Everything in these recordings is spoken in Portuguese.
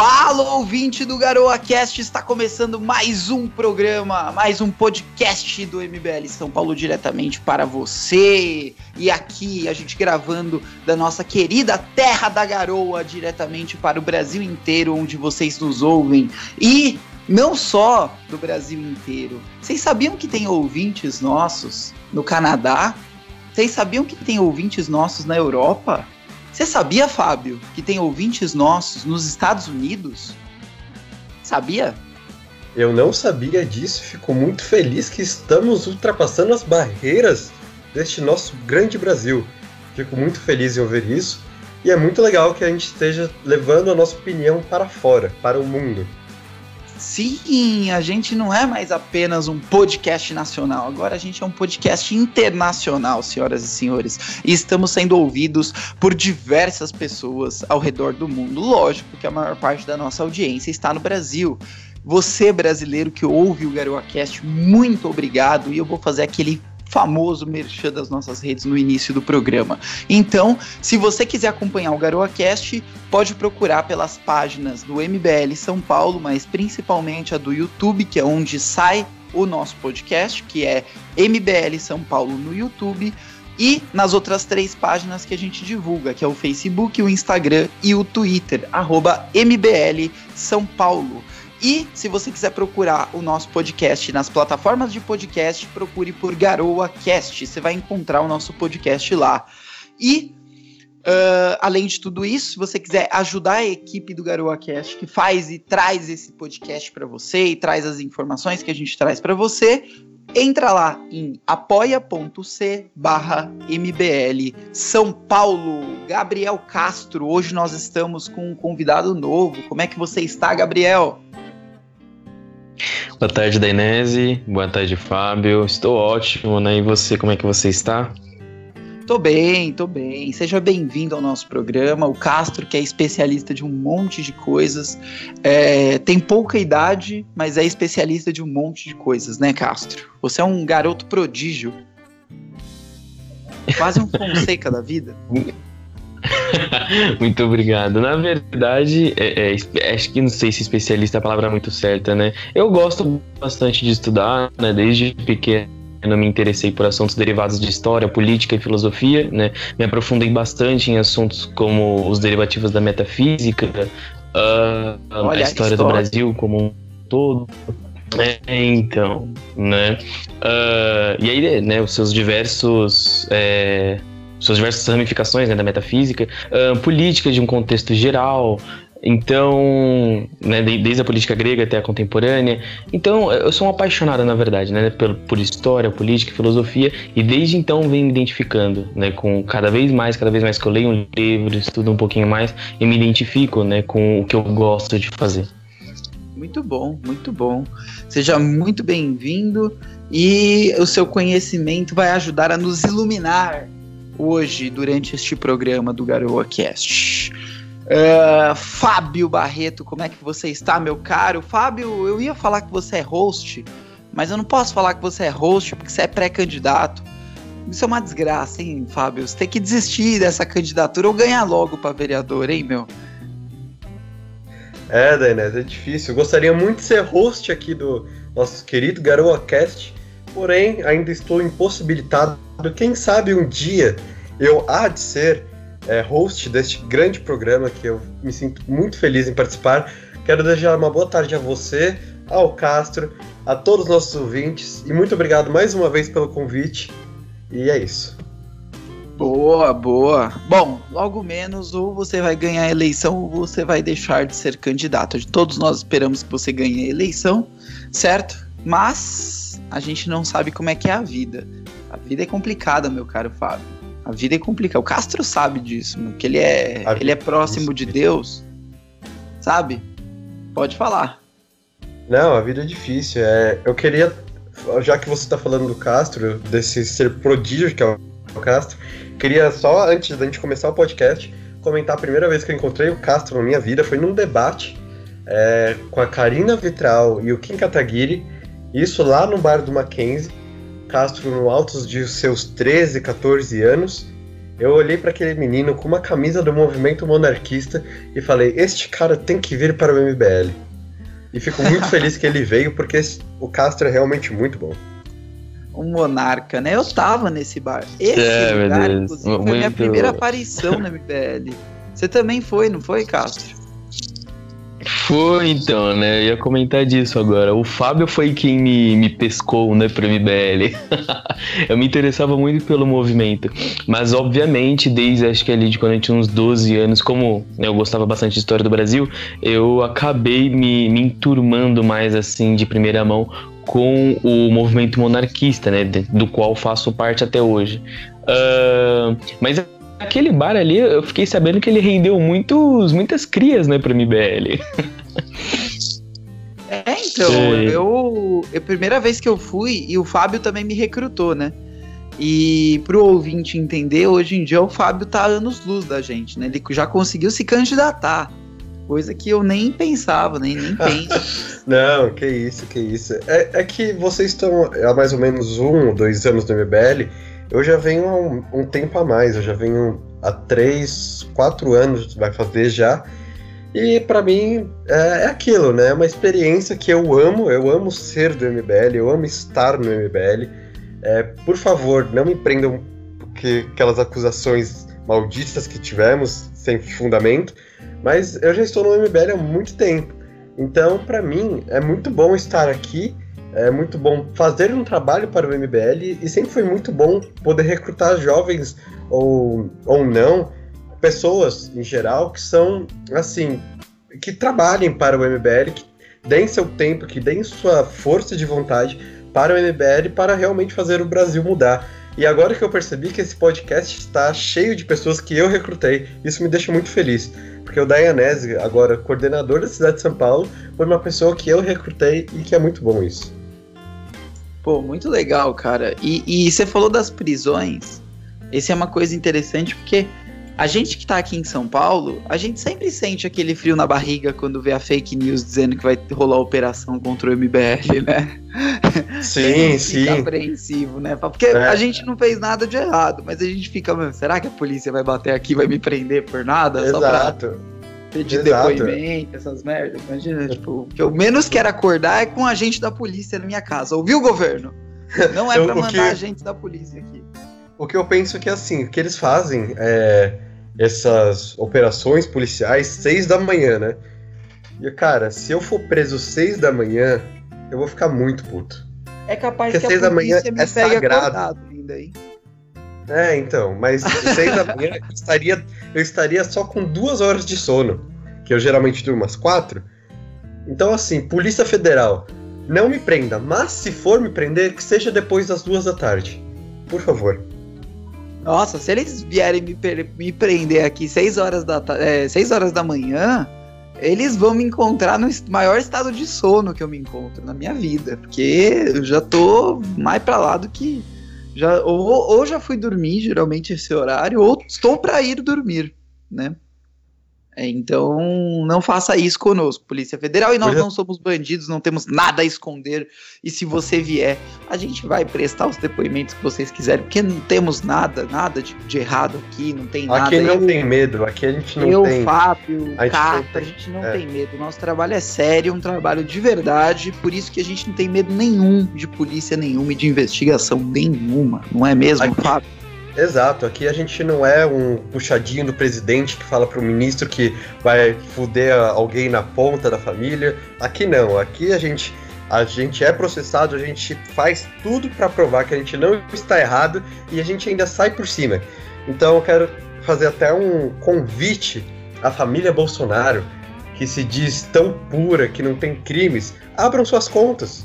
Fala, ouvinte do Garoa Cast, está começando mais um programa, mais um podcast do MBL São Paulo diretamente para você. E aqui a gente gravando da nossa querida Terra da Garoa diretamente para o Brasil inteiro, onde vocês nos ouvem. E não só do Brasil inteiro. Vocês sabiam que tem ouvintes nossos no Canadá? Vocês sabiam que tem ouvintes nossos na Europa? Você sabia, Fábio, que tem ouvintes nossos nos Estados Unidos? Sabia? Eu não sabia disso, fico muito feliz que estamos ultrapassando as barreiras deste nosso grande Brasil. Fico muito feliz em ouvir isso e é muito legal que a gente esteja levando a nossa opinião para fora, para o mundo. Sim, a gente não é mais apenas um podcast nacional, agora a gente é um podcast internacional, senhoras e senhores. E estamos sendo ouvidos por diversas pessoas ao redor do mundo. Lógico que a maior parte da nossa audiência está no Brasil. Você, brasileiro que ouve o GaroaCast, muito obrigado. E eu vou fazer aquele famoso merchan das nossas redes no início do programa. Então, se você quiser acompanhar o GaroaCast, pode procurar pelas páginas do MBL São Paulo, mas principalmente a do YouTube, que é onde sai o nosso podcast, que é MBL São Paulo no YouTube, e nas outras três páginas que a gente divulga, que é o Facebook, o Instagram e o Twitter, arroba MBL São Paulo. E se você quiser procurar o nosso podcast nas plataformas de podcast, procure por Garoa Cast. Você vai encontrar o nosso podcast lá. E Uh, além de tudo isso, se você quiser ajudar a equipe do Garoa Cast que faz e traz esse podcast para você e traz as informações que a gente traz para você, entra lá em apoia.c barra MBL São Paulo. Gabriel Castro, hoje nós estamos com um convidado novo. Como é que você está, Gabriel? Boa tarde, Dainese. Boa tarde, Fábio. Estou ótimo, né? E você, como é que você está? Tô bem, tô bem. Seja bem-vindo ao nosso programa. O Castro, que é especialista de um monte de coisas, é, tem pouca idade, mas é especialista de um monte de coisas, né, Castro? Você é um garoto prodígio. Quase um Fonseca da vida. muito obrigado. Na verdade, é, é, acho que não sei se especialista é a palavra muito certa, né? Eu gosto bastante de estudar, né? Desde pequeno me interessei por assuntos derivados de história, política e filosofia, né? Me aprofundei bastante em assuntos como os derivativos da metafísica, uh, Olha, a história, do Brasil como um todo. É, então, né? Uh, e aí, né, os seus diversos é, suas diversas ramificações né, da metafísica, uh, política de um contexto geral, então, né, desde a política grega até a contemporânea. Então, eu sou um apaixonado, na verdade, né, por, por história, política, filosofia, e desde então venho me identificando, né, com cada vez mais, cada vez mais que eu leio um livro, estudo um pouquinho mais, e me identifico, né, com o que eu gosto de fazer. Muito bom, muito bom. Seja muito bem-vindo e o seu conhecimento vai ajudar a nos iluminar hoje durante este programa do Garoa Cast. Uh, Fábio Barreto, como é que você está, meu caro? Fábio, eu ia falar que você é host, mas eu não posso falar que você é host porque você é pré-candidato. Isso é uma desgraça, hein, Fábio? Você tem que desistir dessa candidatura ou ganhar logo para vereador, hein, meu? É, Dainés, é difícil. Eu gostaria muito de ser host aqui do nosso querido Garoa Cast, porém ainda estou impossibilitado. Quem sabe um dia eu há de ser é, host deste grande programa que eu me sinto muito feliz em participar. Quero desejar uma boa tarde a você, ao Castro, a todos os nossos ouvintes e muito obrigado mais uma vez pelo convite. E é isso. Boa, boa. Bom, logo menos ou você vai ganhar a eleição ou você vai deixar de ser candidato. Todos nós esperamos que você ganhe a eleição, certo? Mas a gente não sabe como é que é a vida. A vida é complicada, meu caro Fábio. A vida é complicada. O Castro sabe disso, que ele é, ele é próximo de Deus. Sabe? Pode falar. Não, a vida é difícil. É, eu queria, já que você está falando do Castro, desse ser prodígio que é o Castro, queria só, antes da gente começar o podcast, comentar a primeira vez que eu encontrei o Castro na minha vida foi num debate é, com a Karina Vitral e o Kim Kataguiri, isso lá no bar do Mackenzie. Castro no altos de seus 13, 14 anos. Eu olhei para aquele menino com uma camisa do movimento monarquista e falei: Este cara tem que vir para o MBL. E fico muito feliz que ele veio, porque esse, o Castro é realmente muito bom. Um monarca, né? Eu tava nesse bar. Esse é, lugar, inclusive, foi a minha primeira aparição no MBL. Você também foi, não foi, Castro? Foi então, né? Eu ia comentar disso agora. O Fábio foi quem me, me pescou, né, pro MBL. eu me interessava muito pelo movimento. Mas, obviamente, desde acho que ali de quando eu tinha uns 12 anos, como eu gostava bastante de história do Brasil, eu acabei me, me enturmando mais assim de primeira mão com o movimento monarquista, né? Do qual faço parte até hoje. Uh, mas aquele bar ali, eu fiquei sabendo que ele rendeu muitos, muitas crias, né, pro MBL. É, então, eu. É a primeira vez que eu fui, e o Fábio também me recrutou, né? E pro ouvinte entender, hoje em dia o Fábio tá anos luz da gente, né? Ele já conseguiu se candidatar. Coisa que eu nem pensava, nem, nem penso. Não, que isso, que isso. É, é que vocês estão há mais ou menos um, dois anos no MBL eu já venho há um, um, tempo a mais, eu já venho há três, quatro anos, vai fazer já. E para mim é, é, aquilo, né? É uma experiência que eu amo, eu amo ser do MBL, eu amo estar no MBL. É, por favor, não me prendam porque aquelas acusações malditas que tivemos, sem fundamento, mas eu já estou no MBL há muito tempo. Então, para mim, é muito bom estar aqui é muito bom fazer um trabalho para o MBL e sempre foi muito bom poder recrutar jovens ou, ou não, pessoas em geral que são, assim, que trabalhem para o MBL, que deem seu tempo, que deem sua força de vontade para o MBL para realmente fazer o Brasil mudar. E agora que eu percebi que esse podcast está cheio de pessoas que eu recrutei, isso me deixa muito feliz. Porque o Dayanese, agora coordenador da cidade de São Paulo, foi uma pessoa que eu recrutei e que é muito bom isso. Pô, muito legal, cara. E, e você falou das prisões. Esse é uma coisa interessante porque a gente que tá aqui em São Paulo, a gente sempre sente aquele frio na barriga quando vê a fake news dizendo que vai rolar operação contra o MBL, né? Sim, sim. Fica apreensivo, né? Porque é. a gente não fez nada de errado, mas a gente fica, será que a polícia vai bater aqui e vai me prender por nada? Exato pedir Exato. depoimento, essas merdas. Imagina, tipo, o que eu menos quero acordar é com um agente da polícia na minha casa. Ouviu, governo? Não é pra mandar que... agente da polícia aqui. O que eu penso é que assim, o que eles fazem é essas operações policiais seis da manhã, né? E cara, se eu for preso seis da manhã, eu vou ficar muito puto. É capaz Porque que seis a da manhã me é sagrado. ainda, hein? É, então, mas seis da manhã eu estaria, eu estaria só com duas horas de sono, que eu geralmente durmo umas quatro. Então, assim, Polícia Federal, não me prenda, mas se for me prender, que seja depois das duas da tarde. Por favor. Nossa, se eles vierem me, me prender aqui seis horas da, é, seis horas da manhã, eles vão me encontrar no maior estado de sono que eu me encontro na minha vida. Porque eu já tô mais pra lá do que já, ou, ou já fui dormir, geralmente esse horário, ou estou para ir dormir, né? É, então, não faça isso conosco, Polícia Federal. E nós não somos bandidos, não temos nada a esconder. E se você vier, a gente vai prestar os depoimentos que vocês quiserem, porque não temos nada, nada de, de errado aqui, não tem nada. Aqui não eu, tem medo, aqui a gente não eu, tem. Eu, Fábio, a Cata, a gente não é. tem medo. Nosso trabalho é sério, um trabalho de verdade, por isso que a gente não tem medo nenhum de polícia nenhuma e de investigação nenhuma, não é mesmo, aqui, Fábio? Exato, aqui a gente não é um puxadinho do presidente que fala pro ministro que vai fuder alguém na ponta da família. Aqui não, aqui a gente a gente é processado, a gente faz tudo para provar que a gente não está errado e a gente ainda sai por cima. Então eu quero fazer até um convite à família Bolsonaro, que se diz tão pura, que não tem crimes, abram suas contas.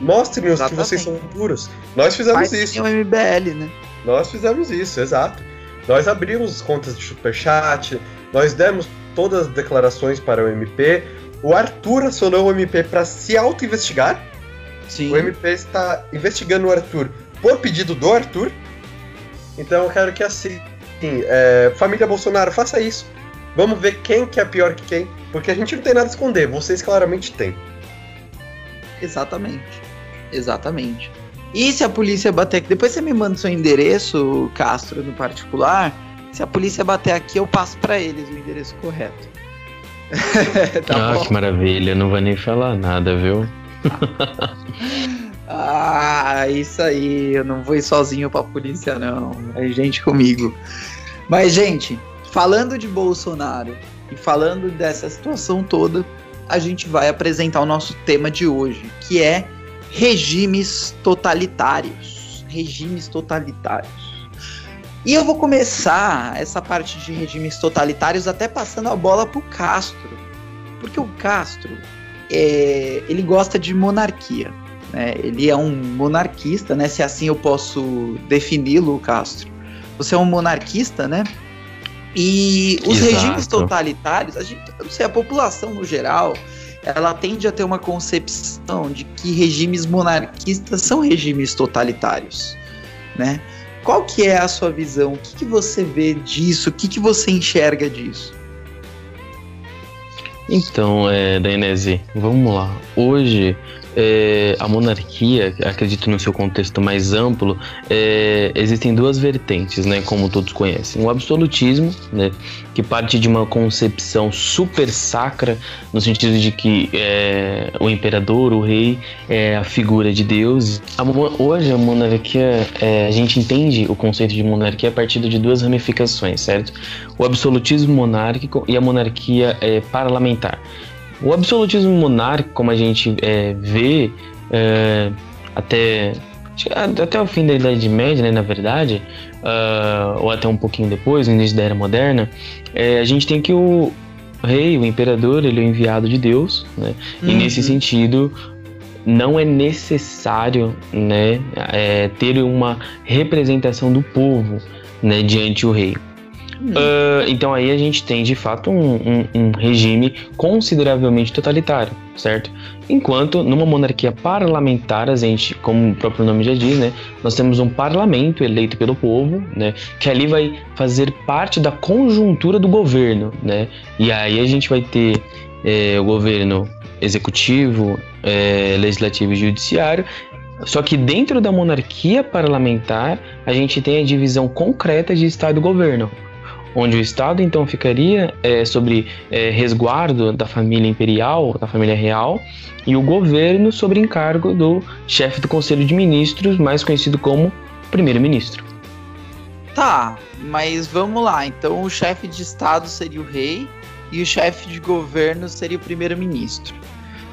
Mostrem-nos que vocês são puros. Nós fizemos Faz isso. o MBL, né? Nós fizemos isso, exato. Nós abrimos contas de superchat, nós demos todas as declarações para o MP. O Arthur acionou o MP para se auto-investigar. Sim. O MP está investigando o Arthur por pedido do Arthur. Então eu quero que assim, é, família Bolsonaro, faça isso. Vamos ver quem que é pior que quem, porque a gente não tem nada a esconder, vocês claramente têm. Exatamente. Exatamente. E se a polícia bater aqui, depois você me manda seu endereço, Castro, no particular. Se a polícia bater aqui, eu passo para eles o endereço correto. tá ah, bom? que maravilha, não vai nem falar nada, viu? ah, isso aí, eu não vou ir sozinho pra polícia, não. É gente comigo. Mas, gente, falando de Bolsonaro e falando dessa situação toda, a gente vai apresentar o nosso tema de hoje, que é regimes totalitários. Regimes totalitários. E eu vou começar essa parte de regimes totalitários até passando a bola pro Castro. Porque o Castro, é, ele gosta de monarquia. Né? Ele é um monarquista, né? Se assim eu posso defini-lo, Castro. Você é um monarquista, né? E os Exato. regimes totalitários, a, gente, a população no geral, ela tende a ter uma concepção de que regimes monarquistas são regimes totalitários, né? Qual que é a sua visão? O que, que você vê disso? O que, que você enxerga disso? Então, é, Dainese, vamos lá. Hoje é, a monarquia, acredito no seu contexto mais amplo, é, existem duas vertentes, né, como todos conhecem. O absolutismo, né, que parte de uma concepção super sacra, no sentido de que é, o imperador, o rei, é a figura de Deus. A, hoje a monarquia, é, a gente entende o conceito de monarquia a partir de duas ramificações, certo? O absolutismo monárquico e a monarquia é, parlamentar. O absolutismo monárquico, como a gente é, vê é, até, até o fim da Idade Média, né, na verdade, uh, ou até um pouquinho depois, no início da Era Moderna, é, a gente tem que o rei, o imperador, ele é o enviado de Deus, né? Uhum. E nesse sentido, não é necessário né, é, ter uma representação do povo né, diante o rei. Uh, então aí a gente tem de fato um, um, um, regime consideravelmente totalitário, certo? Enquanto numa monarquia parlamentar, a gente, como o próprio nome já diz, né, nós temos um parlamento eleito pelo povo, né, que ali vai fazer parte da conjuntura do governo, né? E aí a gente vai ter é, o governo executivo, é, legislativo e judiciário só que dentro da monarquia parlamentar, a gente tem a divisão concreta de Estado e governo onde o Estado então ficaria é, sobre é, resguardo da família imperial, da família real, e o governo sobre encargo do chefe do Conselho de Ministros, mais conhecido como primeiro-ministro. Tá, mas vamos lá. Então o chefe de Estado seria o rei e o chefe de governo seria o primeiro-ministro.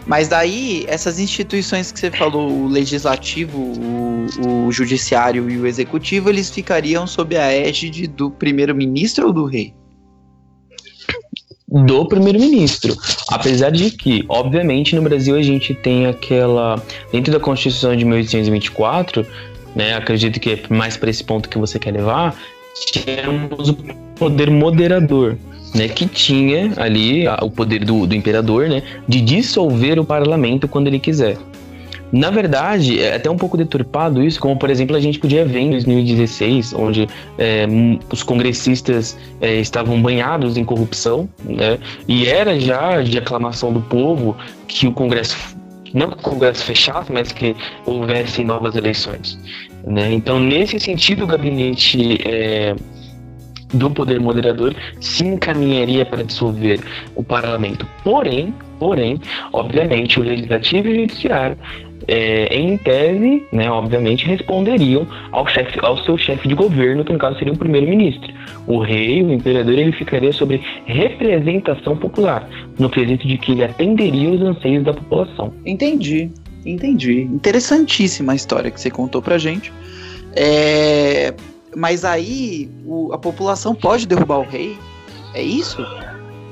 Mas daí, essas instituições que você falou, o legislativo, o, o judiciário e o executivo, eles ficariam sob a égide do primeiro-ministro ou do rei? do primeiro-ministro. Apesar de que, obviamente, no Brasil a gente tem aquela. Dentro da Constituição de 1824, né, acredito que é mais para esse ponto que você quer levar, temos o poder moderador né, que tinha ali o poder do, do imperador né, de dissolver o parlamento quando ele quiser. Na verdade, é até um pouco deturpado isso, como por exemplo a gente podia ver em 2016, onde é, os congressistas é, estavam banhados em corrupção, né? E era já de aclamação do povo que o Congresso, não que o Congresso fechasse, mas que houvesse novas eleições. Né? Então, nesse sentido, o gabinete é, do poder moderador se encaminharia para dissolver o parlamento. Porém, porém, obviamente, o legislativo e o judiciário é, em tese, né, obviamente, responderiam ao, chefe, ao seu chefe de governo, que no caso seria o primeiro-ministro. O rei, o imperador, ele ficaria sobre representação popular, no quesito de que ele atenderia os anseios da população. Entendi, entendi. Interessantíssima a história que você contou pra gente. É, mas aí o, a população pode derrubar o rei? É isso?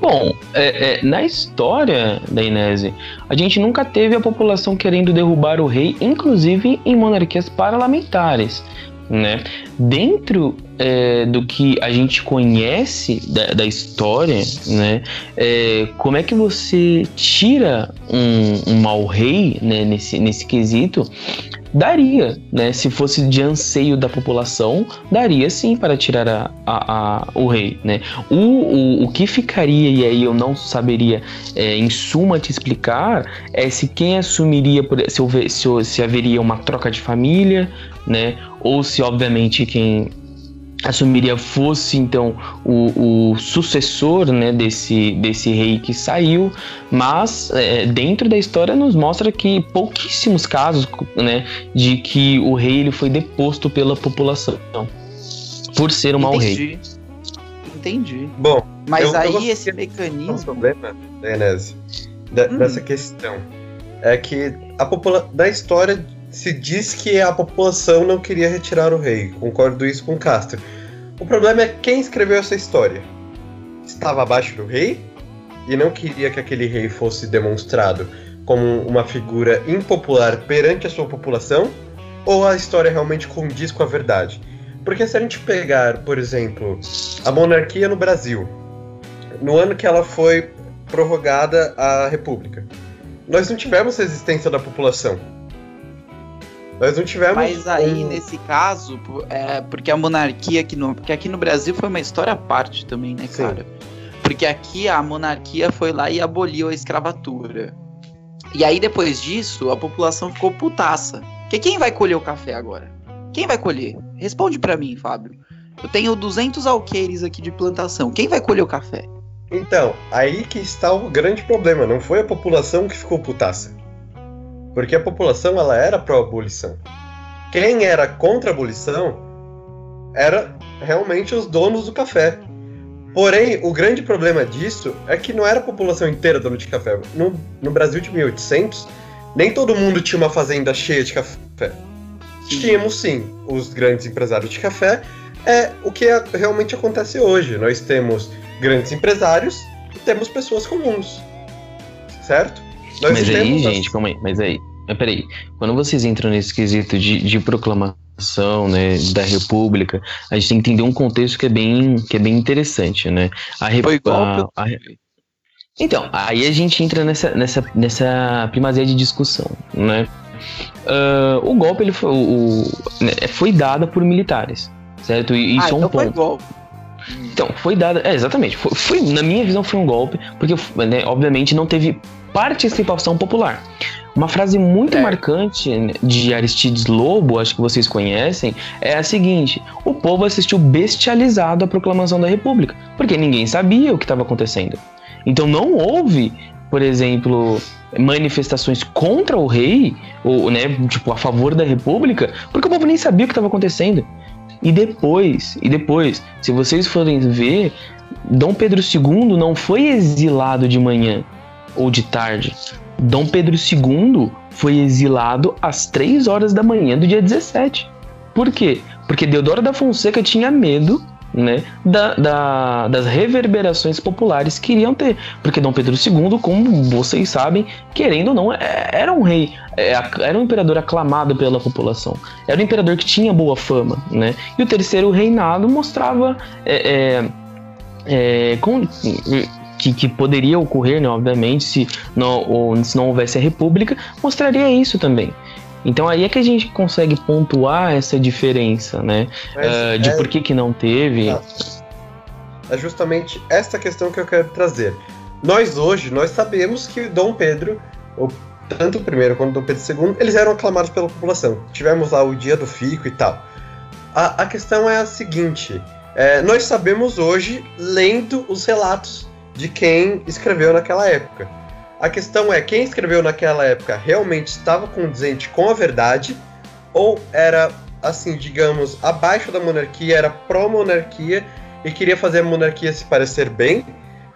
Bom, é, é, na história da Inese, a gente nunca teve a população querendo derrubar o rei, inclusive em monarquias parlamentares. Né? Dentro é, do que a gente conhece da, da história, né? É, como é que você tira um, um mau rei né, nesse, nesse quesito? Daria, né? Se fosse de anseio da população, daria sim para tirar a, a, a o rei, né? O, o, o que ficaria, e aí eu não saberia é, em suma te explicar, é se quem assumiria, se, houver, se, se haveria uma troca de família, né? Ou se, obviamente, quem assumiria fosse então o, o, sucessor né, desse, desse rei que saiu, mas é, dentro da história nos mostra que pouquíssimos casos né, de que o rei ele foi deposto pela população por ser um mau rei. Entendi. Bom, mas eu, aí eu esse mecanismo. O problema, Enese, hum. dessa questão é que a população da história se diz que a população não queria retirar o rei. Concordo isso com Castro. O problema é quem escreveu essa história. Estava abaixo do rei e não queria que aquele rei fosse demonstrado como uma figura impopular perante a sua população, ou a história realmente condiz com a verdade? Porque se a gente pegar, por exemplo, a monarquia no Brasil, no ano que ela foi prorrogada a república, nós não tivemos resistência da população nós não tivemos. Mas aí, um... nesse caso, é, porque a monarquia aqui no. Porque aqui no Brasil foi uma história à parte também, né, Sim. cara? Porque aqui a monarquia foi lá e aboliu a escravatura. E aí, depois disso, a população ficou putaça. Porque quem vai colher o café agora? Quem vai colher? Responde para mim, Fábio. Eu tenho 200 alqueires aqui de plantação. Quem vai colher o café? Então, aí que está o grande problema. Não foi a população que ficou putaça. Porque a população ela era pró-abolição. Quem era contra a abolição era realmente os donos do café. Porém, o grande problema disso é que não era a população inteira dona de café. No, no Brasil de 1800, nem todo mundo tinha uma fazenda cheia de café. Tínhamos sim os grandes empresários de café. É o que realmente acontece hoje. Nós temos grandes empresários e temos pessoas comuns. Certo? Nós mas aí, gente, calma aí, mas aí. Mas peraí, quando vocês entram nesse quesito de, de proclamação, né, da República, a gente tem que entender um contexto que é bem, que é bem interessante, né? A República. Então, aí a gente entra nessa, nessa, nessa primazia de discussão, né? Uh, o golpe ele foi, o, né, foi dado por militares, certo? E isso ah, é um então ponto. Foi golpe. Então, foi dado. É, exatamente. Foi, foi, na minha visão, foi um golpe, porque, né, obviamente, não teve participação popular. Uma frase muito é. marcante de Aristides Lobo, acho que vocês conhecem, é a seguinte: o povo assistiu bestializado à proclamação da República, porque ninguém sabia o que estava acontecendo. Então não houve, por exemplo, manifestações contra o rei, ou né, tipo a favor da República, porque o povo nem sabia o que estava acontecendo. E depois, e depois, se vocês forem ver, Dom Pedro II não foi exilado de manhã ou de tarde. Dom Pedro II foi exilado às 3 horas da manhã do dia 17. Por quê? Porque Deodoro da Fonseca tinha medo né, da, da, das reverberações populares que iriam ter. Porque Dom Pedro II, como vocês sabem, querendo ou não, é, era um rei, é, era um imperador aclamado pela população. Era um imperador que tinha boa fama. Né? E o terceiro reinado mostrava. É, é, é com, que, que poderia ocorrer, né, obviamente, se não, ou, se não houvesse a República, mostraria isso também. Então aí é que a gente consegue pontuar essa diferença, né? Uh, de é, por que, que não teve. É justamente essa questão que eu quero trazer. Nós hoje, nós sabemos que Dom Pedro, tanto o primeiro quanto Dom Pedro II, eles eram aclamados pela população. Tivemos lá o dia do fico e tal. A, a questão é a seguinte: é, nós sabemos hoje, lendo os relatos de quem escreveu naquela época. A questão é, quem escreveu naquela época realmente estava condizente com a verdade ou era, assim, digamos, abaixo da monarquia, era pró-monarquia e queria fazer a monarquia se parecer bem,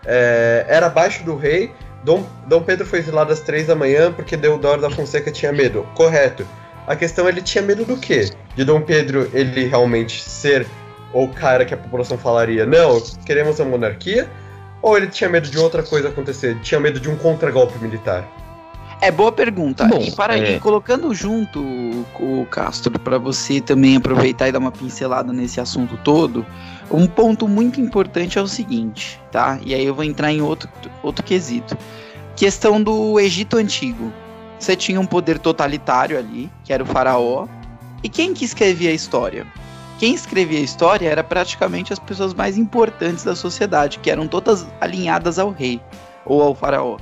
é, era abaixo do rei. Dom, Dom Pedro foi exilado às três da manhã porque Deodoro da Fonseca tinha medo. Correto. A questão é, ele tinha medo do quê? De Dom Pedro ele realmente ser o cara que a população falaria, não, queremos a monarquia, ou ele tinha medo de outra coisa acontecer? Tinha medo de um contragolpe militar? É boa pergunta. Bom, e para é... colocando junto o Castro para você também aproveitar e dar uma pincelada nesse assunto todo, um ponto muito importante é o seguinte, tá? E aí eu vou entrar em outro, outro quesito. Questão do Egito Antigo, você tinha um poder totalitário ali, que era o faraó. E quem que escrevia a história? Quem escrevia a história era praticamente as pessoas mais importantes da sociedade, que eram todas alinhadas ao rei ou ao faraó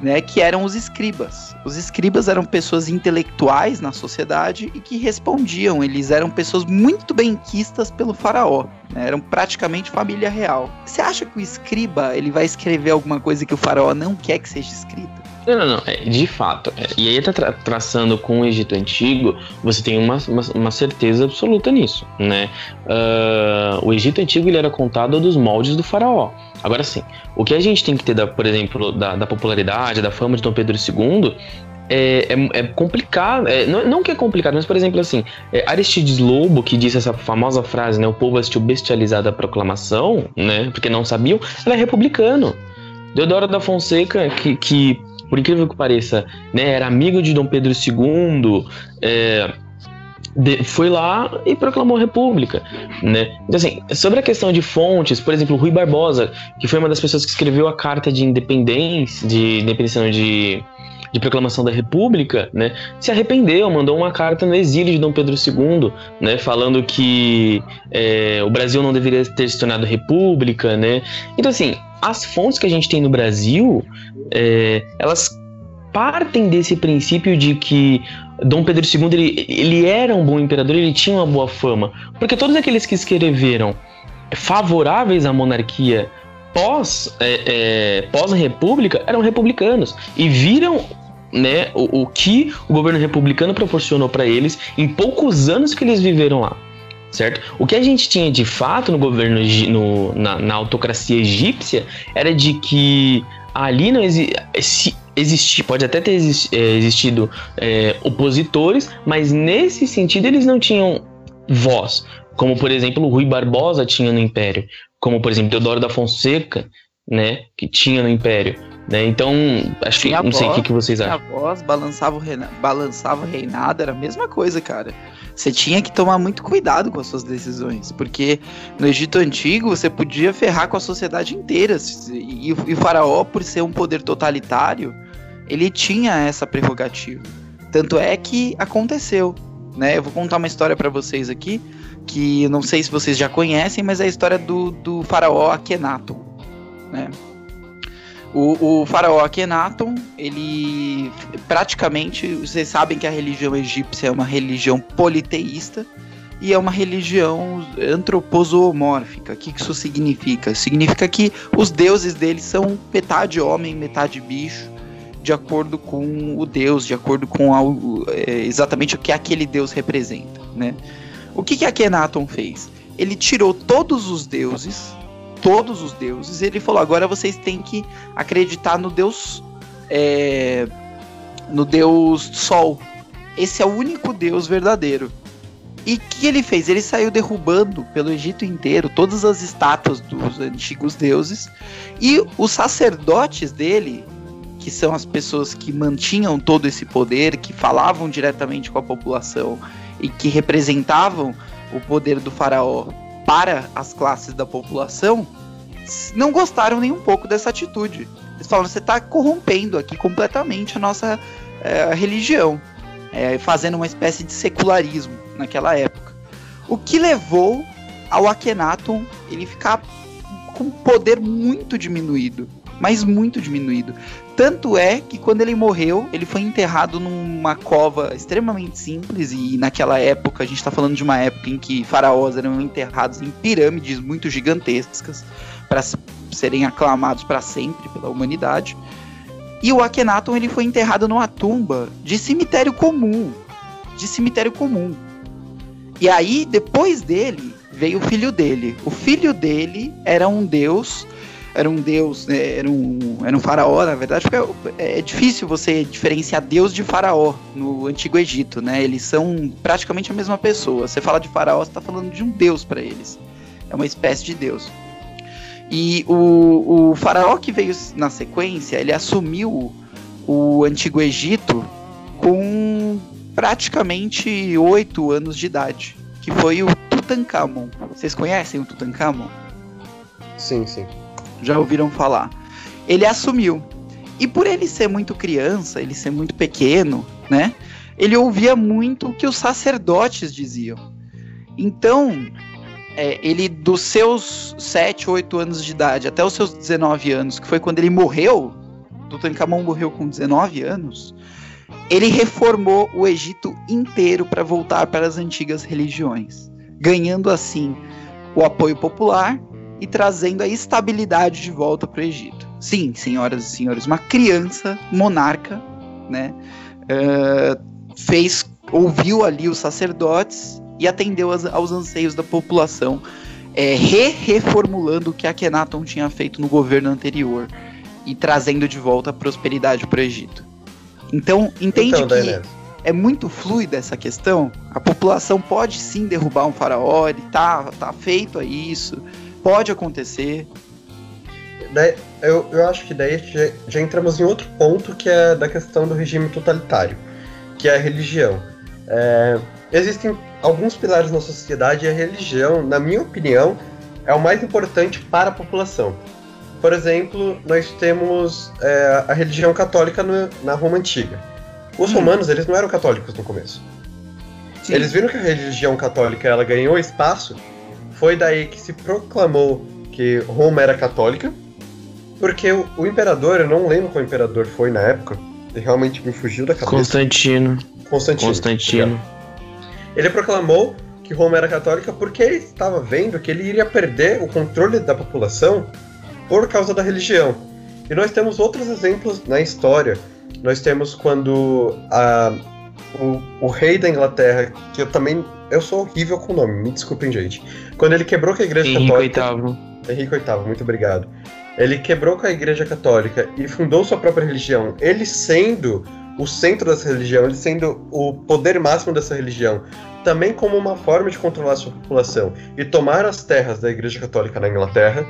né, que eram os escribas. Os escribas eram pessoas intelectuais na sociedade e que respondiam, eles eram pessoas muito bem quistas pelo faraó, né, eram praticamente família real. Você acha que o escriba ele vai escrever alguma coisa que o faraó não quer que seja escrita? Não, não, não. É, de fato. É, e aí, tá tra traçando com o Egito Antigo, você tem uma, uma, uma certeza absoluta nisso, né? Uh, o Egito Antigo ele era contado dos moldes do faraó. Agora sim, o que a gente tem que ter, da, por exemplo, da, da popularidade, da fama de Dom Pedro II é, é, é, complicado. É, não, não, que é complicado, mas, por exemplo, assim, é, Aristides Lobo, que disse essa famosa frase, né? O povo assistiu bestializado a proclamação, né? Porque não sabiam, ela é republicano. Deodoro da Fonseca, que, que por incrível que pareça, né, era amigo de Dom Pedro II, é, de, foi lá e proclamou república, né? Então, assim, sobre a questão de fontes, por exemplo, Rui Barbosa, que foi uma das pessoas que escreveu a carta de independência, de independência de, de proclamação da república, né? Se arrependeu, mandou uma carta no exílio de Dom Pedro II, né? Falando que é, o Brasil não deveria ter se tornado república, né? Então, assim, as fontes que a gente tem no Brasil, é, elas partem desse princípio de que Dom Pedro II ele, ele era um bom imperador, ele tinha uma boa fama, porque todos aqueles que escreveram favoráveis à monarquia pós é, é, pós república eram republicanos. E viram né, o, o que o governo republicano proporcionou para eles em poucos anos que eles viveram lá certo? O que a gente tinha de fato no governo, no, na, na autocracia egípcia, era de que ali não exi existir, pode até ter é, existido é, opositores, mas nesse sentido eles não tinham voz, como por exemplo o Rui Barbosa tinha no Império, como por exemplo Teodoro da Fonseca, né, que tinha no Império. Né? Então, acho que não sei o que, que vocês acham. A voz balançava o, reina, balançava o reinado, era a mesma coisa, cara. Você tinha que tomar muito cuidado com as suas decisões, porque no Egito Antigo você podia ferrar com a sociedade inteira. E, e o faraó, por ser um poder totalitário, ele tinha essa prerrogativa. Tanto é que aconteceu, né? Eu vou contar uma história para vocês aqui, que não sei se vocês já conhecem, mas é a história do, do faraó Akhenaton, né? O, o faraó Akhenaton, ele praticamente, vocês sabem que a religião egípcia é uma religião politeísta e é uma religião antroposomórfica. O que isso significa? Significa que os deuses deles são metade homem, metade bicho, de acordo com o Deus, de acordo com a, é, exatamente o que aquele Deus representa, né? O que que Akhenaton fez? Ele tirou todos os deuses, todos os deuses, ele falou: agora vocês têm que acreditar no Deus, é, no Deus Sol. Esse é o único Deus verdadeiro. E o que ele fez? Ele saiu derrubando pelo Egito inteiro todas as estátuas dos antigos deuses e os sacerdotes dele que são as pessoas que mantinham todo esse poder, que falavam diretamente com a população e que representavam o poder do faraó para as classes da população, não gostaram nem um pouco dessa atitude. Eles falam: você está corrompendo aqui completamente a nossa é, religião, é, fazendo uma espécie de secularismo naquela época. O que levou ao Akhenaton ele ficar com poder muito diminuído, mas muito diminuído. Tanto é que quando ele morreu, ele foi enterrado numa cova extremamente simples, e naquela época, a gente está falando de uma época em que faraós eram enterrados em pirâmides muito gigantescas, para serem aclamados para sempre pela humanidade. E o Akhenaton ele foi enterrado numa tumba de cemitério comum, de cemitério comum. E aí, depois dele, veio o filho dele. O filho dele era um deus era um deus, né, era, um, era um faraó, na verdade, porque é, é difícil você diferenciar deus de faraó no Antigo Egito, né? Eles são praticamente a mesma pessoa. Você fala de faraó, você está falando de um deus para eles. É uma espécie de deus. E o, o faraó que veio na sequência, ele assumiu o Antigo Egito com praticamente oito anos de idade, que foi o Tutankhamon. Vocês conhecem o Tutankhamon? Sim, sim já ouviram falar. Ele assumiu. E por ele ser muito criança, ele ser muito pequeno, né? Ele ouvia muito o que os sacerdotes diziam. Então, é, ele dos seus 7, 8 anos de idade até os seus 19 anos, que foi quando ele morreu, Tutankhamon morreu com 19 anos, ele reformou o Egito inteiro para voltar para as antigas religiões, ganhando assim o apoio popular e trazendo a estabilidade de volta para o Egito. Sim, senhoras e senhores, uma criança monarca, né, uh, fez, ouviu ali os sacerdotes e atendeu aos, aos anseios da população, é, re-reformulando o que Akhenaton tinha feito no governo anterior e trazendo de volta a prosperidade para o Egito. Então, entende então, que é muito fluida essa questão? A população pode sim derrubar um faraó, ele tá, tá feito a isso, pode acontecer. Daí, eu, eu acho que daí já, já entramos em outro ponto que é da questão do regime totalitário, que é a religião. É, existem alguns pilares na sociedade e a religião, na minha opinião, é o mais importante para a população. Por exemplo, nós temos é, a religião católica no, na Roma Antiga. Os hum. romanos, eles não eram católicos no começo. Sim. Eles viram que a religião católica ela ganhou espaço, foi daí que se proclamou que Roma era católica, porque o, o imperador, eu não lembro qual imperador foi na época, ele realmente me fugiu da cabeça. Constantino. Constantino. Constantino. Ele proclamou que Roma era católica porque ele estava vendo que ele iria perder o controle da população por causa da religião. E nós temos outros exemplos na história. Nós temos quando a, o, o rei da Inglaterra, que eu também. Eu sou horrível com o nome, me desculpem, gente. Quando ele quebrou com a igreja Henrique católica. VIII. Henrique VIII, muito obrigado. Ele quebrou com a igreja católica e fundou sua própria religião. Ele sendo o centro dessa religião, ele sendo o poder máximo dessa religião, também como uma forma de controlar a sua população e tomar as terras da igreja católica na Inglaterra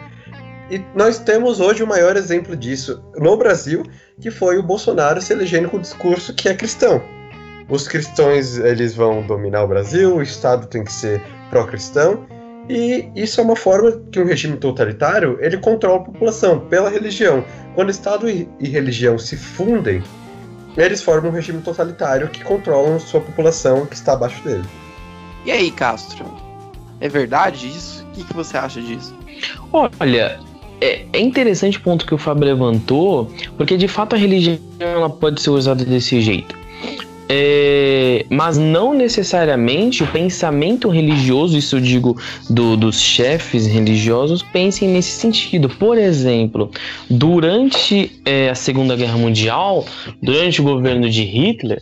e nós temos hoje o maior exemplo disso no Brasil, que foi o Bolsonaro se elegendo com o discurso que é cristão. Os cristãos eles vão dominar o Brasil, o Estado tem que ser pró-cristão, e isso é uma forma que um regime totalitário ele controla a população pela religião. Quando Estado e, e religião se fundem, eles formam um regime totalitário que controla sua população que está abaixo dele. E aí, Castro? É verdade isso? O que, que você acha disso? Olha, é, é, interessante o ponto que o Fábio levantou, porque de fato a religião ela pode ser usada desse jeito. É, mas não necessariamente o pensamento religioso, isso eu digo do, dos chefes religiosos, pensem nesse sentido. Por exemplo, durante é, a Segunda Guerra Mundial, durante o governo de Hitler,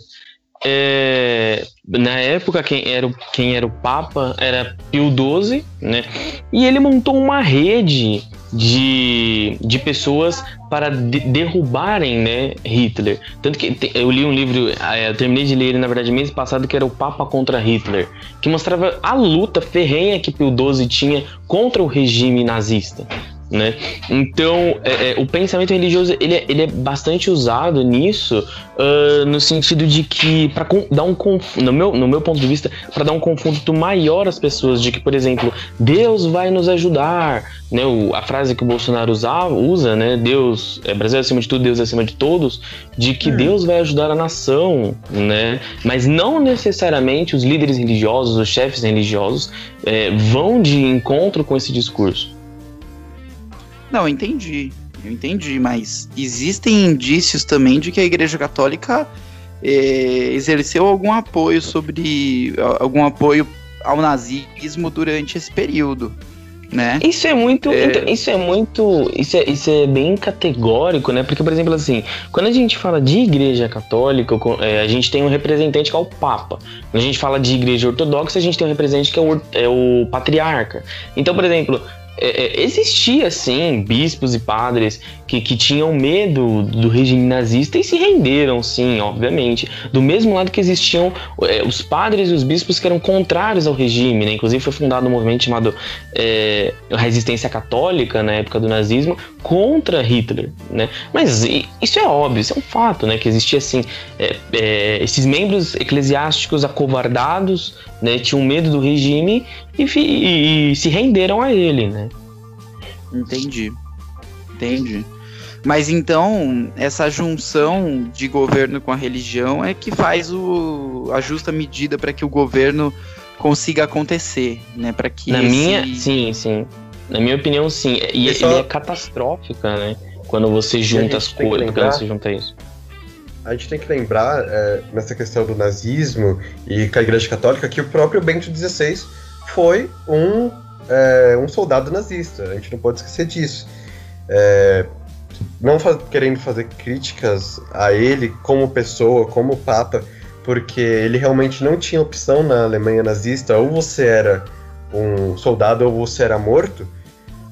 é, na época quem era, o, quem era o Papa era Pio XII, né? E ele montou uma rede de, de pessoas para de, derrubarem né, Hitler. Tanto que eu li um livro, é, eu terminei de ler ele na verdade mês passado, que era o Papa contra Hitler, que mostrava a luta ferrenha que Pio XII tinha contra o regime nazista né? Então, é, é, o pensamento religioso ele é, ele é bastante usado nisso, uh, no sentido de que para dar um no meu, no meu ponto de vista, para dar um confronto maior às pessoas de que, por exemplo, Deus vai nos ajudar, né? O, a frase que o Bolsonaro usa, usa, né? Deus, é Brasil acima de tudo, Deus acima de todos, de que hum. Deus vai ajudar a nação, né? Mas não necessariamente os líderes religiosos, os chefes religiosos é, vão de encontro com esse discurso. Não, eu entendi. Eu entendi, mas existem indícios também de que a Igreja Católica é, exerceu algum apoio sobre. algum apoio ao nazismo durante esse período. Né? Isso é muito, é... Então, isso é muito, isso é, isso é bem categórico, né? Porque, por exemplo, assim, quando a gente fala de igreja católica, é, a gente tem um representante que é o Papa. Quando a gente fala de igreja ortodoxa, a gente tem um representante que é o, é o patriarca. Então, por exemplo, é, é, existia sim bispos e padres que, que tinham medo do regime nazista e se renderam, sim, obviamente. Do mesmo lado que existiam é, os padres e os bispos que eram contrários ao regime, né? Inclusive foi fundado um movimento chamado é, Resistência Católica na época do nazismo contra Hitler, né? Mas isso é óbvio, isso é um fato, né? Que existia assim é, é, esses membros eclesiásticos acovardados, né? Tinham medo do regime e, e, e se renderam a ele, né? Entendi. Entendi. Mas então, essa junção de governo com a religião é que faz o, a justa medida para que o governo consiga acontecer, né? Para que Na esse... minha, sim, sim. Na minha opinião, sim. E, E e só- é catastrófica, né? Quando você junta as coisas, lembrar- quando você junta isso. A gente tem que lembrar, é, nessa questão do nazismo e com a Igreja Católica, que o próprio Bento XVI foi um, é, um soldado nazista. A gente não pode esquecer disso. É, não fa- querendo fazer críticas a ele como pessoa, como papa, porque ele realmente não tinha opção na Alemanha nazista. Ou você era um soldado ou você era morto.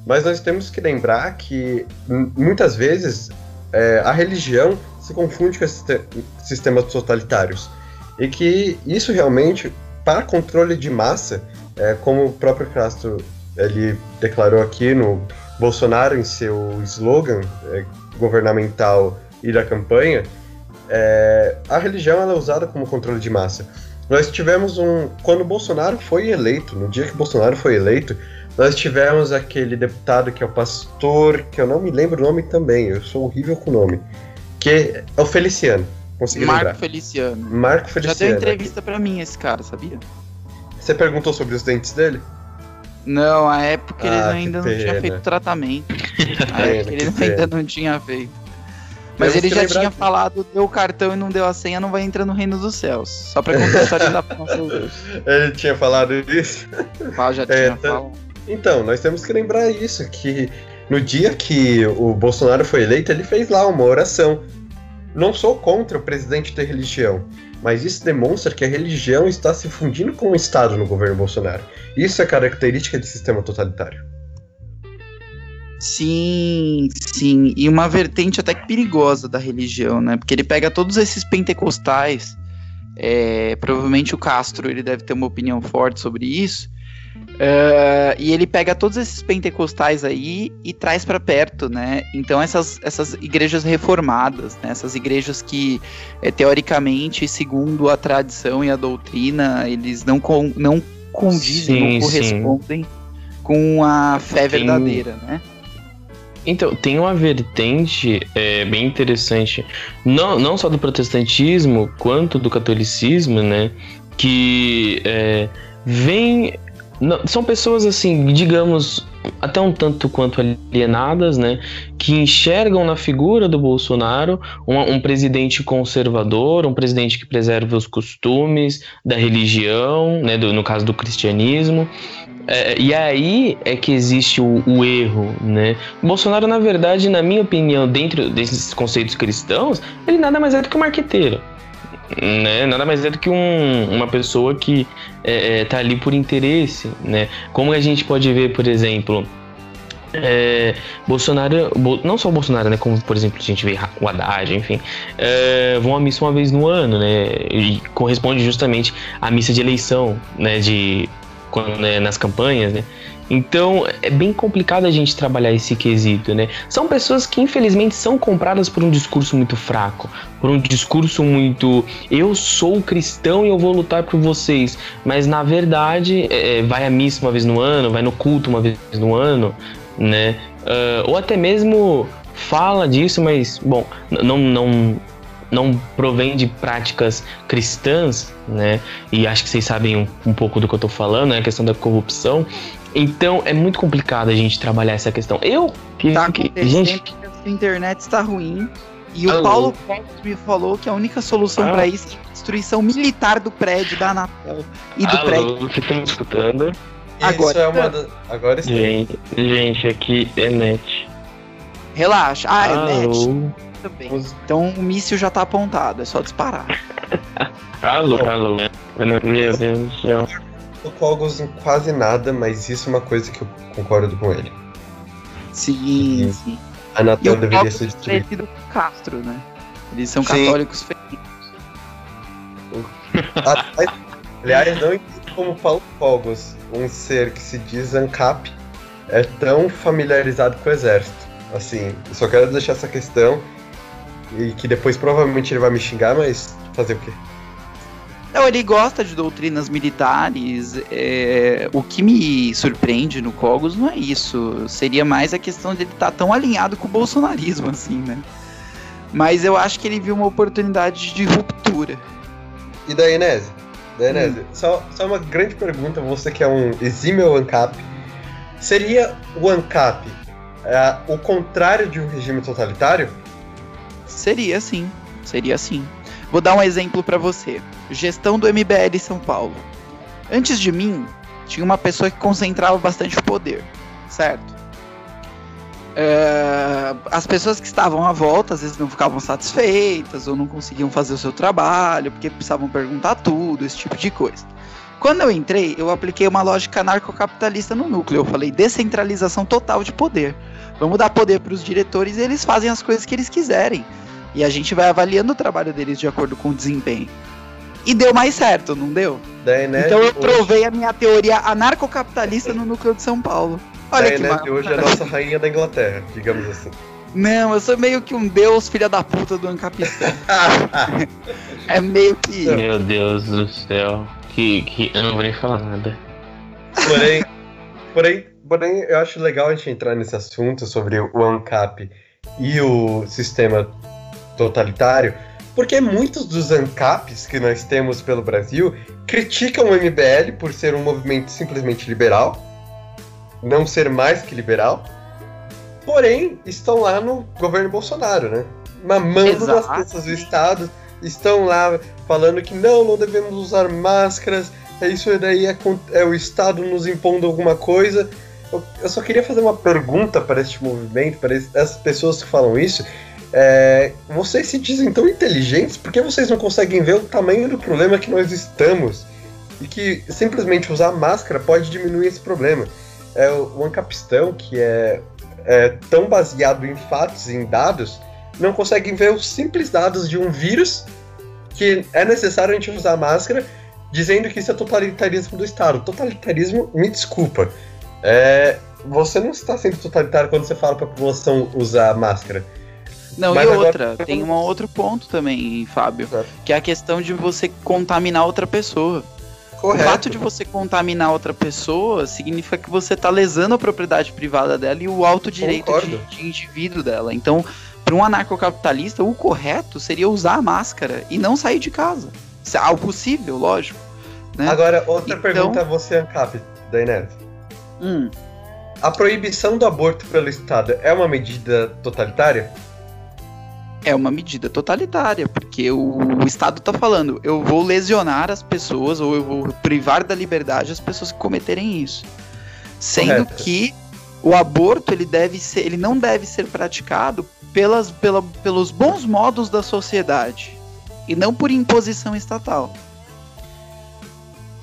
Mas nós temos que lembrar que muitas vezes é, a religião se confunde com esses te- sistemas totalitários. E que isso realmente, para controle de massa, é, como o próprio Castro ele declarou aqui no Bolsonaro em seu slogan é, governamental e da campanha, é, a religião é usada como controle de massa. Nós tivemos um. Quando Bolsonaro foi eleito, no dia que Bolsonaro foi eleito, nós tivemos aquele deputado que é o pastor, que eu não me lembro o nome também, eu sou horrível com o nome, que é o Feliciano. Consegui Marco lembrar. Feliciano. Marco Já deu Feliciano. entrevista pra mim esse cara, sabia? Você perguntou sobre os dentes dele? Não, a época ele Ah, que ainda não tinha feito tratamento. A época ele ainda não tinha feito. Mas ele já tinha falado, deu o cartão e não deu a senha, não vai entrar no reino dos céus. Só pra contextualizar pra. Ele tinha falado isso. Pá, já É, tinha tá- falado. Então, nós temos que lembrar isso, que no dia que o Bolsonaro foi eleito, ele fez lá uma oração. Não sou contra o presidente ter religião, mas isso demonstra que a religião está se fundindo com o Estado no governo Bolsonaro. Isso é característica de sistema totalitário. Sim, sim. E uma vertente até perigosa da religião, né? Porque ele pega todos esses pentecostais. é, provavelmente o Castro ele deve ter uma opinião forte sobre isso. É, e ele pega todos esses pentecostais aí e traz para perto, né? Então essas, essas igrejas reformadas, né? essas igrejas que é, teoricamente, segundo a tradição e a doutrina, eles não, con não condizem, Sim, não sim. correspondem com a fé Tem- verdadeira, né? Então, tem uma vertente é, bem interessante, não, não só do protestantismo, quanto do catolicismo, né? Que é, vem. Não- são pessoas assim, digamos, até um tanto quanto alienadas, né? Que enxergam na figura do Bolsonaro um, um presidente conservador, um presidente que preserva os costumes da religião, né? do- no caso do cristianismo. É, e aí é que existe o, o erro, né? Bolsonaro, na verdade, na minha opinião, dentro desses conceitos cristãos, ele nada mais é do que um marqueteiro. Né? Nada mais é do que um- uma pessoa que é, é, tá ali por interesse, né? Como a gente pode ver, por exemplo, é, Bolsonaro, Bo- não só o Bolsonaro, né? Como, por exemplo, a gente vê o Haddad, enfim, é, vão à missa uma vez no ano, né? E corresponde justamente à missa de eleição, né? De quando, né, nas campanhas, né? Então é bem complicado a gente trabalhar esse quesito, né? São pessoas que infelizmente são compradas por um discurso muito fraco, por um discurso muito eu sou cristão e eu vou lutar por vocês, mas na verdade é, vai à missa uma vez no ano, vai no culto uma vez no ano, né? Ah, ou até mesmo fala disso, mas bom, não não não provém de práticas cristãs, né? E acho que vocês sabem um, um pouco do que eu tô falando, né? A questão da corrupção. Então é muito complicado a gente trabalhar essa questão. Eu que, Tá que- gente, que a internet está ruim. E o Alô? Paulo Cogos me falou que a única solução Ah. pra isso é a destruição militar do prédio da Anatel e do prédio. alô, você tá me escutando? Agora- Isso é uma da... Agora está. Gente, gente, aqui é net. Relaxa. Ah, é net alô, também. Então o míssil já tá apontado, é só disparar. alô, alô. Meu Deus do céu. Eu Cogos em quase nada, mas isso é uma coisa que eu concordo com ele. Sim, Uhum. sim. A E o deveria ser é destruída. o Castro, né? Eles são Sim. católicos feios. Aliás- Aliás, não entendo como Paulo Cogos, um ser que se diz ANCAP, é tão familiarizado com o exército. Assim, eu só quero deixar essa questão e que depois provavelmente ele vai me xingar, mas fazer o quê? Não, ele gosta de doutrinas militares. É, o que me surpreende no Cogos não é isso. Seria mais a questão de ele estar tá tão alinhado com o bolsonarismo, assim, né? Mas eu acho que ele viu uma oportunidade de ruptura. E da Enese? Da Enese, hum. só, só uma grande pergunta, você que é um exímio ANCAP. Seria o ANCAP é, o contrário de um regime totalitário? Seria sim, seria sim. Vou dar um exemplo para você. Gestão do MBL São Paulo. Antes de mim, tinha uma pessoa que concentrava bastante poder, certo? Uh, as pessoas que estavam à volta às vezes não ficavam satisfeitas ou não conseguiam fazer o seu trabalho porque precisavam perguntar tudo, esse tipo de coisa. Quando eu entrei, eu apliquei uma lógica anarcocapitalista no núcleo. Eu falei descentralização total de poder. Vamos dar poder para os diretores e eles fazem as coisas que eles quiserem. E a gente vai avaliando o trabalho deles de acordo com o desempenho. E deu mais certo, não deu? Daenerys então eu provei a minha teoria anarcocapitalista no núcleo de São Paulo. Olha Daenerys que hoje é a nossa rainha da Inglaterra, digamos assim. Não, eu sou meio que um deus filha da puta do Ancapistão. é meio que. Meu Deus do céu. Que, que eu não vou nem falar nada. Porém, porém, porém, eu acho legal a gente entrar nesse assunto sobre o ANCAP e o sistema totalitário, porque muitos dos ANCAPs que nós temos pelo Brasil criticam o MBL por ser um movimento simplesmente liberal, não ser mais que liberal, porém estão lá no governo Bolsonaro, né? Mamando nas peças do Estado, estão lá falando que não, não devemos usar máscaras, é isso daí é, é o Estado nos impondo alguma coisa. Eu, eu, só queria fazer uma pergunta para este movimento, para essas pessoas que falam isso. É, vocês se dizem tão inteligentes, por que vocês não conseguem ver o tamanho do problema que nós estamos? E que simplesmente usar máscara pode diminuir esse problema. É, o Ancapistão, que é, é tão baseado em fatos e em dados, não conseguem ver os simples dados de um vírus que é necessário a gente usar máscara, dizendo que isso é totalitarismo do Estado. Totalitarismo, me desculpa. É, você não está sendo totalitário quando você fala para a população usar máscara. Não, Mas e outra, agora... tem um outro ponto também, Fábio, é. que é a questão de você contaminar outra pessoa. Correto. O fato de você contaminar outra pessoa significa que você está lesando a propriedade privada dela e o alto direito de, de, indivíduo dela. Então, para um anarcocapitalista, o correto seria usar a máscara e não sair de casa. Isso é possível, lógico. Né? Agora, outra então... pergunta a você, Ancap, da Inés. Hum. A proibição do aborto pelo Estado é uma medida totalitária? É uma medida totalitária, porque o, o Estado está falando, eu vou lesionar as pessoas ou eu vou privar da liberdade as pessoas que cometerem isso. Sendo Correto. que o aborto ele deve ser, ele não deve ser praticado pelas, pela, pelos bons modos da sociedade e não por imposição estatal.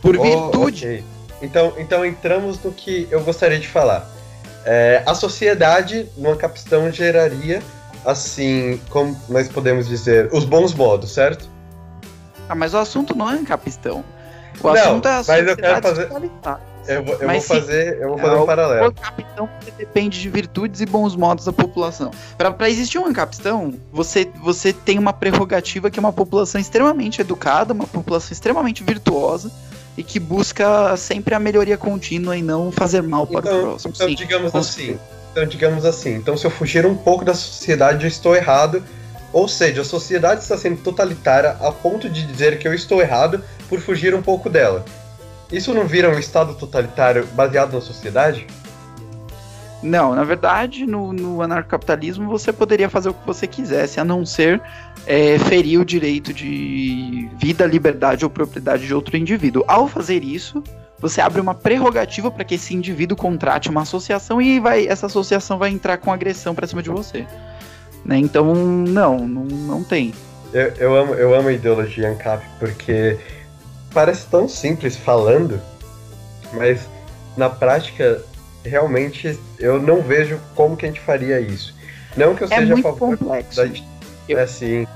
Por oh, virtude. Okay. Então, então entramos no que eu gostaria de falar. É, a sociedade, numa capistão, geraria assim, como nós podemos dizer, os bons modos, certo? Ah, mas o assunto não é capistão. O não, assunto é a mas eu quero fazer. Eu vou, eu vou fazer, eu vou fazer é, um paralelo. O capistão depende de virtudes e bons modos da população. Para existir um capistão, você, você tem uma prerrogativa que é uma população extremamente educada, uma população extremamente virtuosa e que busca sempre a melhoria contínua e não fazer mal para então, o próximo. Então, Sim, digamos assim, digamos assim, então se eu fugir um pouco da sociedade, eu estou errado. Ou seja, a sociedade está sendo totalitária a ponto de dizer que eu estou errado por fugir um pouco dela. Isso não vira um estado totalitário baseado na sociedade? Não, na verdade, no, no anarcocapitalismo você poderia fazer o que você quisesse, a não ser é, ferir o direito de vida, liberdade ou propriedade de outro indivíduo. Ao fazer isso, você abre uma prerrogativa para que esse indivíduo contrate uma associação e vai, essa associação vai entrar com agressão para cima de você. Né? Então, não, não, não tem. Eu, eu, amo, eu amo a ideologia ANCAP porque parece tão simples falando, mas na prática, realmente, eu não vejo como que a gente faria isso. Não que eu é seja a favor complexo. da gente. Eu... É assim.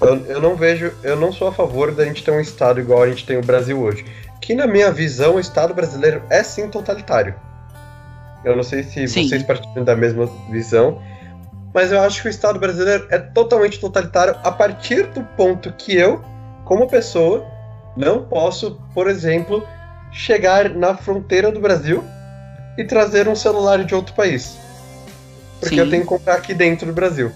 Eu, eu não vejo, eu não sou a favor da gente ter um Estado igual a gente tem o Brasil hoje que na minha visão o Estado brasileiro é sim totalitário. Eu não sei se sim. vocês partilham da mesma visão, mas eu acho que o Estado brasileiro é totalmente totalitário a partir do ponto que eu, como pessoa, não posso, por exemplo, chegar na fronteira do Brasil e trazer um celular de outro país. Porque Sim. eu tenho que comprar aqui dentro do Brasil.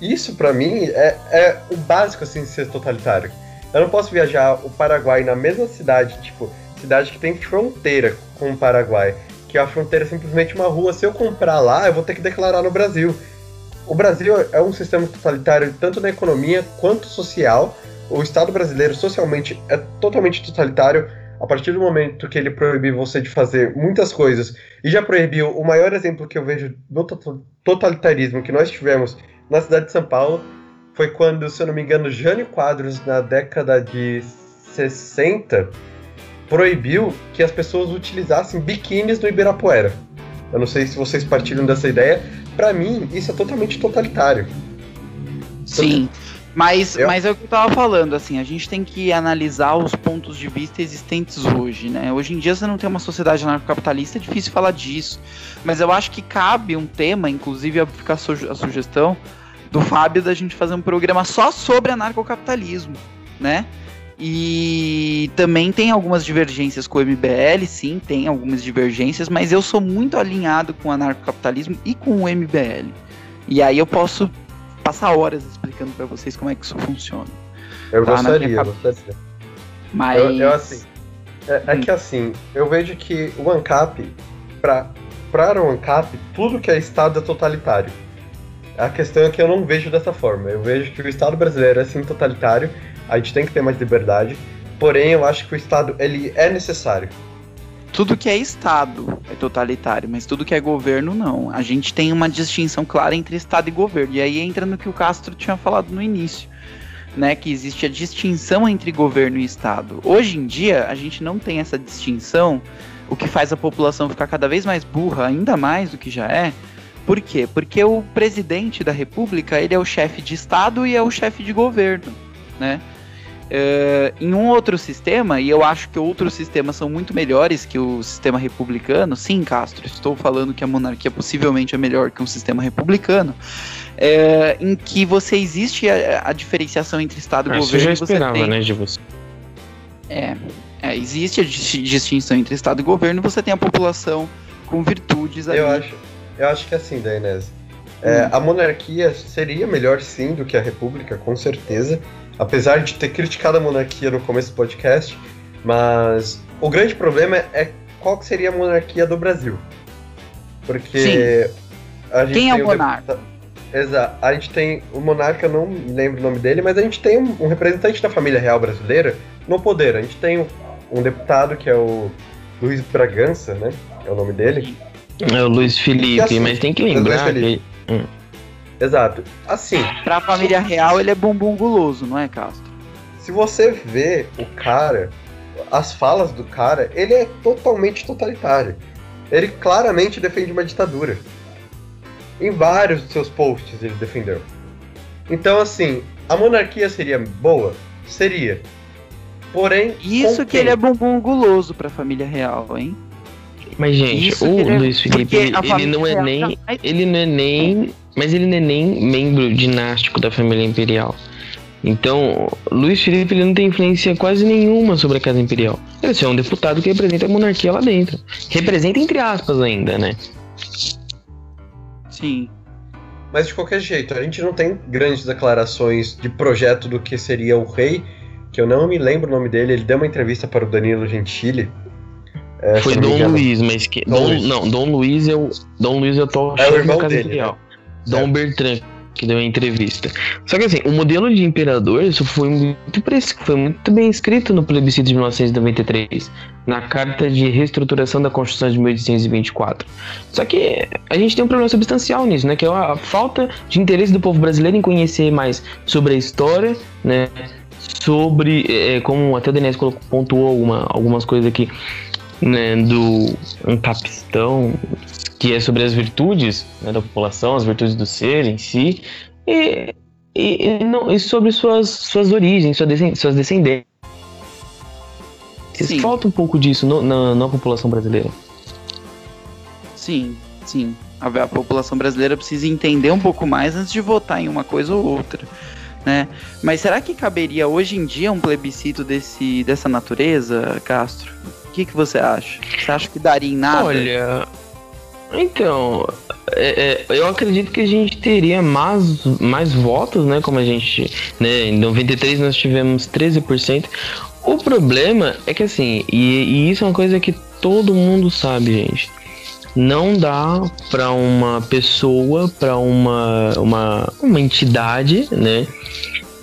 Isso, para mim, é, é o básico, assim, de ser totalitário. Eu não posso viajar o Paraguai na mesma cidade, tipo, cidade que tem fronteira com o Paraguai. Que a fronteira é simplesmente uma rua. Se eu comprar lá, eu vou ter que declarar no Brasil. O Brasil é um sistema totalitário tanto na economia quanto social. O Estado brasileiro socialmente é totalmente totalitário a partir do momento que ele proibiu você de fazer muitas coisas e já proibiu o maior exemplo que eu vejo do totalitarismo que nós tivemos na cidade de São Paulo foi quando, se eu não me engano, Jânio Quadros, na década de 60, proibiu que as pessoas utilizassem biquínis no Ibirapuera. Eu não sei se vocês partilham dessa ideia. Para mim, isso é totalmente totalitário. Sim. Mas, eu... mas é o que eu tava falando, assim, a gente tem que analisar os pontos de vista existentes hoje, né? Hoje em dia você não tem uma sociedade anarcocapitalista, é difícil falar disso. Mas eu acho que cabe um tema, inclusive ficar a sugestão do Fábio da gente fazer um programa só sobre anarcocapitalismo, né? E também tem algumas divergências com o MBL, sim, tem algumas divergências, mas eu sou muito alinhado com o anarcocapitalismo e com o MBL. E aí eu posso passar horas explicando para vocês como é que isso funciona. Eu tá? gostaria, eu gostaria. Mas. Eu, eu assim, é, é que assim, eu vejo que o ANCAP, para o ANCAP, tudo que é Estado é totalitário. A questão é que eu não vejo dessa forma. Eu vejo que o Estado brasileiro é sim totalitário, a gente tem que ter mais liberdade, porém eu acho que o Estado ele é necessário tudo que é Estado é totalitário, mas tudo que é governo não. A gente tem uma distinção clara entre Estado e governo. E aí entra no que o Castro tinha falado no início. Né, que existe a distinção entre governo e Estado. Hoje em dia, a gente não tem essa distinção, o que faz a população ficar cada vez mais burra, ainda mais do que já é. Por quê? Porque o presidente da República ele é o chefe de Estado e é o chefe de governo, né? Uh, em um outro sistema, e eu acho que outros sistemas são muito melhores que o sistema republicano, sim, Castro, estou falando que a monarquia possivelmente é melhor que um sistema republicano, uh, em que você existe a, a diferenciação entre Estado e ah, governo. Você já esperava, tem... né, de você. É, é, existe a distinção entre Estado e governo, você tem a população com virtudes ali. Eu acho, eu acho que é assim, Dainese. É, hum. A monarquia seria melhor sim do que a república, com certeza apesar de ter criticado a monarquia no começo do podcast, mas o grande problema é qual seria a monarquia do Brasil. Porque Sim. a gente Quem é o monarca? Exato. A gente tem o monarca, não lembro o nome dele, mas a gente tem um, um representante da família real brasileira no poder. A gente tem um, um deputado que é o Luiz Bragança, né? É o nome dele. É o Luiz Felipe, assim, mas tem que lembrar que. Hum. Exato. Assim. Pra família real, ele é bumbum guloso, não é, Castro? Se você vê o cara, as falas do cara, ele é totalmente totalitário. Ele claramente defende uma ditadura. Em vários dos seus posts ele defendeu. Então, assim, a monarquia seria boa? Seria. Porém. Isso que ele é bumbum guloso pra família real, hein? Mas, gente, Isso o é Luiz Felipe, ele, ele não é nem. Ele não é nem mas ele não é nem membro dinástico da família imperial. Então, Luiz Felipe ele não tem influência quase nenhuma sobre a Casa Imperial. Ele é um deputado que representa a monarquia lá dentro. Representa entre aspas ainda, né? Sim. Mas de qualquer jeito, a gente não tem grandes declarações de projeto do que seria o rei, que eu não me lembro o nome dele. Ele deu uma entrevista para o Danilo Gentili. É, Foi Dom Luiz, mas que. Dom, Dom Luiz. Não, Dom Luiz é o. Dom Luiz é o atual é chefe da Casa dele, Imperial. Né? Dom Bertrand, que deu a entrevista. Só que assim, o modelo de imperador, isso foi muito, foi muito bem escrito no plebiscito de 1993, na Carta de Reestruturação da Constituição de 1824. Só que a gente tem um problema substancial nisso, né? Que é a falta de interesse do povo brasileiro em conhecer mais sobre a história, né? Sobre, é, como até o Denise pontuou alguma, algumas coisas aqui, né, do um capistão, que é sobre as virtudes né, da população, as virtudes do ser em si, e, e, e, não, e sobre suas, suas origens, suas, suas descendências. Sim. Falta um pouco disso no, na, na população brasileira. Sim, sim. A, a, população brasileira precisa entender um pouco mais antes de votar em uma coisa ou outra. né? Mas será que caberia hoje em dia um plebiscito desse, dessa natureza, Castro? Que, que você acha? Você acha que daria em nada? Olha, então, é, é, eu acredito que a gente teria mais, mais votos, né? Como a gente. Né, em 93 nós tivemos 13%. O problema é que assim, e, e isso é uma coisa que todo mundo sabe, gente. Não dá para uma pessoa, para uma, uma, uma entidade, né?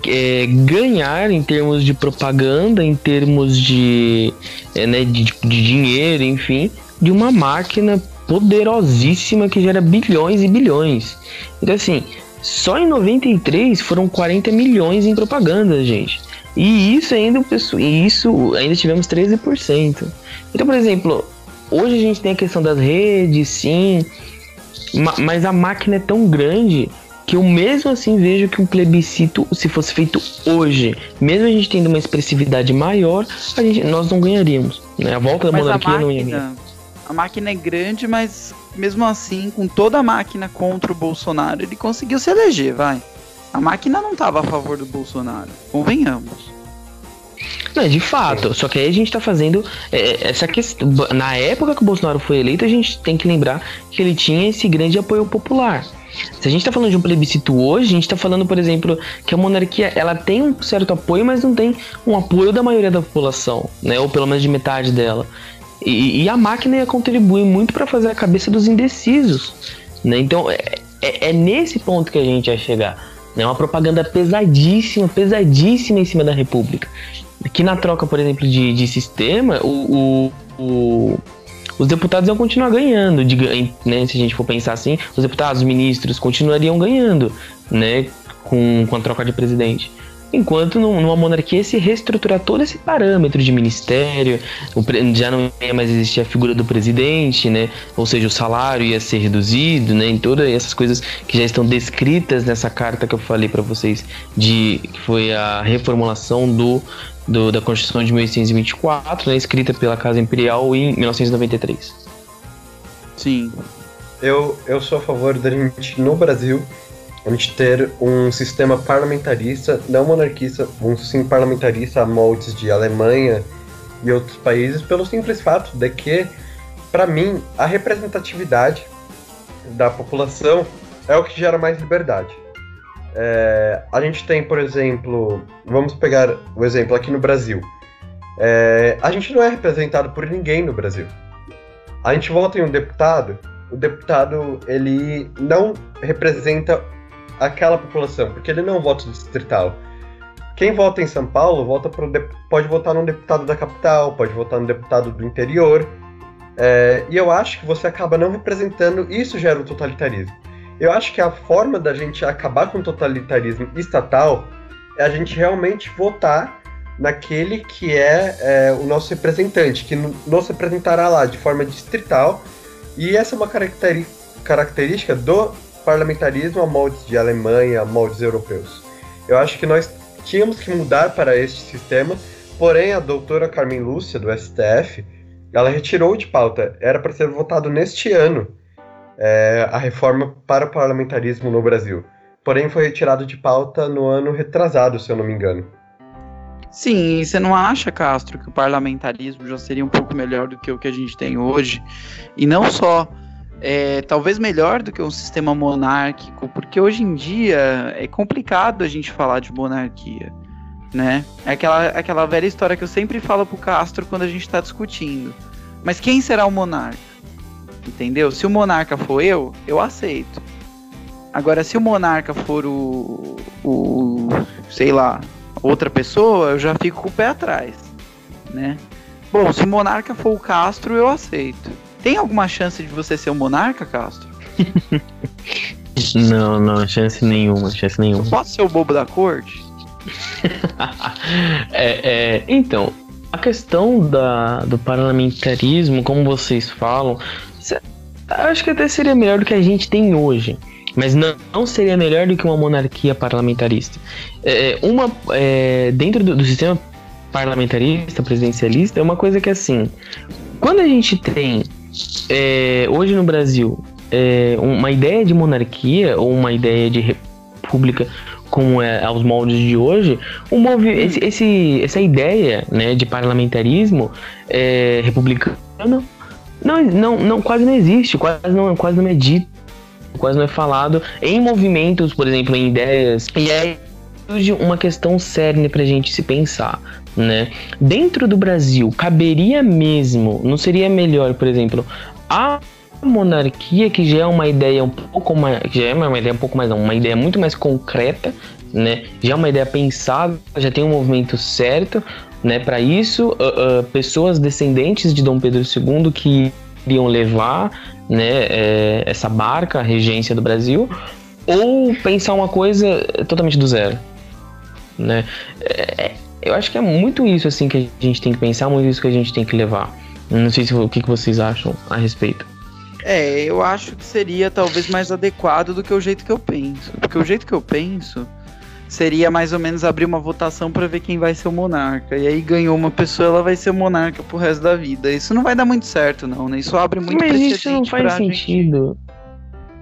É, ganhar em termos de propaganda, em termos de, é, né, de, de dinheiro, enfim, de uma máquina poderosíssima que gera bilhões e bilhões. Então, assim, só em 93 foram 40 milhões em propaganda, gente. E isso ainda, isso ainda tivemos 13%. Então, por exemplo, hoje a gente tem a questão das redes, sim, mas a máquina é tão grande que eu mesmo assim vejo que um plebiscito, se fosse feito hoje, mesmo a gente tendo uma expressividade maior, a gente, nós não ganharíamos. Né? A volta da mas monarquia máquina, não ia a máquina é grande, mas mesmo assim, com toda a máquina contra o Bolsonaro, ele conseguiu se eleger, vai. A máquina não estava a favor do Bolsonaro, convenhamos. Não, de fato. Só que aí a gente tá fazendo é, é, essa questão. Na época que o Bolsonaro foi eleito, a gente tem que lembrar que ele tinha esse grande apoio popular. Se a gente tá falando de um plebiscito hoje, a gente tá falando, por exemplo, que a monarquia ela tem um certo apoio, mas não tem um apoio da maioria da população, né? Ou pelo menos de metade dela. E, e a máquina ia contribuir muito para fazer a cabeça dos indecisos. Né? Então é, é, é, nesse ponto que a gente ia chegar. É uma propaganda pesadíssima, pesadíssima em cima da República. Que na troca, por exemplo, de, de sistema, o, o os deputados iam continuar ganhando, de, né, se a gente for pensar assim, os deputados, os ministros continuariam ganhando, né, com, com a troca de presidente. Enquanto numa monarquia se reestruturar todo esse parâmetro de ministério, já não ia mais existir a figura do presidente, né? Ou seja, o salário ia ser reduzido, né? Em todas essas coisas que já estão descritas nessa carta que eu falei para vocês, de que foi a reformulação do, do, da Constituição de 1824, né? escrita pela Casa Imperial em 1993. Sim. Eu, eu sou a favor da gente, no Brasil, a gente ter um sistema parlamentarista, não monarquista, um sim parlamentarista a moldes de Alemanha e outros países, pelo simples fato de que, para mim, a representatividade da população é o que gera mais liberdade. É, a gente tem, por exemplo, vamos pegar o exemplo aqui no Brasil. É, a gente não é representado por ninguém no Brasil. A gente vota em um deputado, o deputado ele não representa aquela população, porque ele não um voto distrital. Quem vota em São Paulo vota pro pode votar num deputado da capital, pode votar num deputado do interior. É, e eu acho que você acaba não representando, isso gera o totalitarismo. Eu acho que a forma da gente acabar com o totalitarismo estatal é a gente realmente votar naquele que é, é o nosso representante, que nos representará lá de forma distrital. E essa é uma característica do parlamentarismo a moldes de Alemanha, a moldes europeus. Eu acho que nós tínhamos que mudar para este sistema, porém a doutora Carmen Lúcia, do STF, ela retirou de pauta, era para ser votado neste ano é, a reforma para o parlamentarismo no Brasil. Porém, foi retirado de pauta no ano retrasado, se eu não me engano. Sim, você não acha, Castro, que o parlamentarismo já seria um pouco melhor do que o que a gente tem hoje? E não só é, talvez melhor do que um sistema monárquico, porque hoje em dia é complicado a gente falar de monarquia, né? É aquela, aquela velha história que eu sempre falo pro Castro quando a gente está discutindo. Mas quem será o monarca? Entendeu? Se o monarca for eu, eu aceito. Agora, se o monarca for o, o sei lá, outra pessoa, eu já fico com o pé atrás, né? Bom, se o monarca for o Castro, eu aceito. Tem alguma chance de você ser um monarca, Castro? não, não, chance nenhuma, chance nenhuma. Eu posso ser o bobo da corte? é, é, então, a questão da, do parlamentarismo, como vocês falam, acho que até seria melhor do que a gente tem hoje. Mas não, não seria melhor do que uma monarquia parlamentarista. É, uma, é, dentro do, do sistema parlamentarista, presidencialista, é uma coisa que assim, quando a gente tem é, hoje no Brasil, é, uma ideia de monarquia ou uma ideia de república como é aos moldes de hoje, o movi esse, esse, essa ideia né, de parlamentarismo é, republicano não, não, não, quase não existe, quase não, quase não é dito, quase não é falado em movimentos, por exemplo, em ideias. E aí surge uma questão séria pra gente se pensar, né? Dentro do Brasil, caberia mesmo, não seria melhor, por exemplo, a monarquia que já é uma ideia um pouco mais, já é uma ideia um pouco mais não, uma ideia muito mais concreta, né? Já é uma ideia pensada, já tem um movimento certo, né? Para isso, uh, uh, pessoas descendentes de Dom Pedro II que iriam levar, né? É, essa barca, a regência do Brasil, ou pensar uma coisa totalmente do zero, né? É, eu acho que é muito isso assim que a gente tem que pensar, muito isso que a gente tem que levar. Não sei se, o que, que vocês acham a respeito. É, eu acho que seria talvez mais adequado do que o jeito que eu penso. Porque o jeito que eu penso seria mais ou menos abrir uma votação para ver quem vai ser o monarca. E aí ganhou uma pessoa, ela vai ser o monarca pro resto da vida. Isso não vai dar muito certo, não, né? Isso abre muito Mas isso não faz sentido. Gente...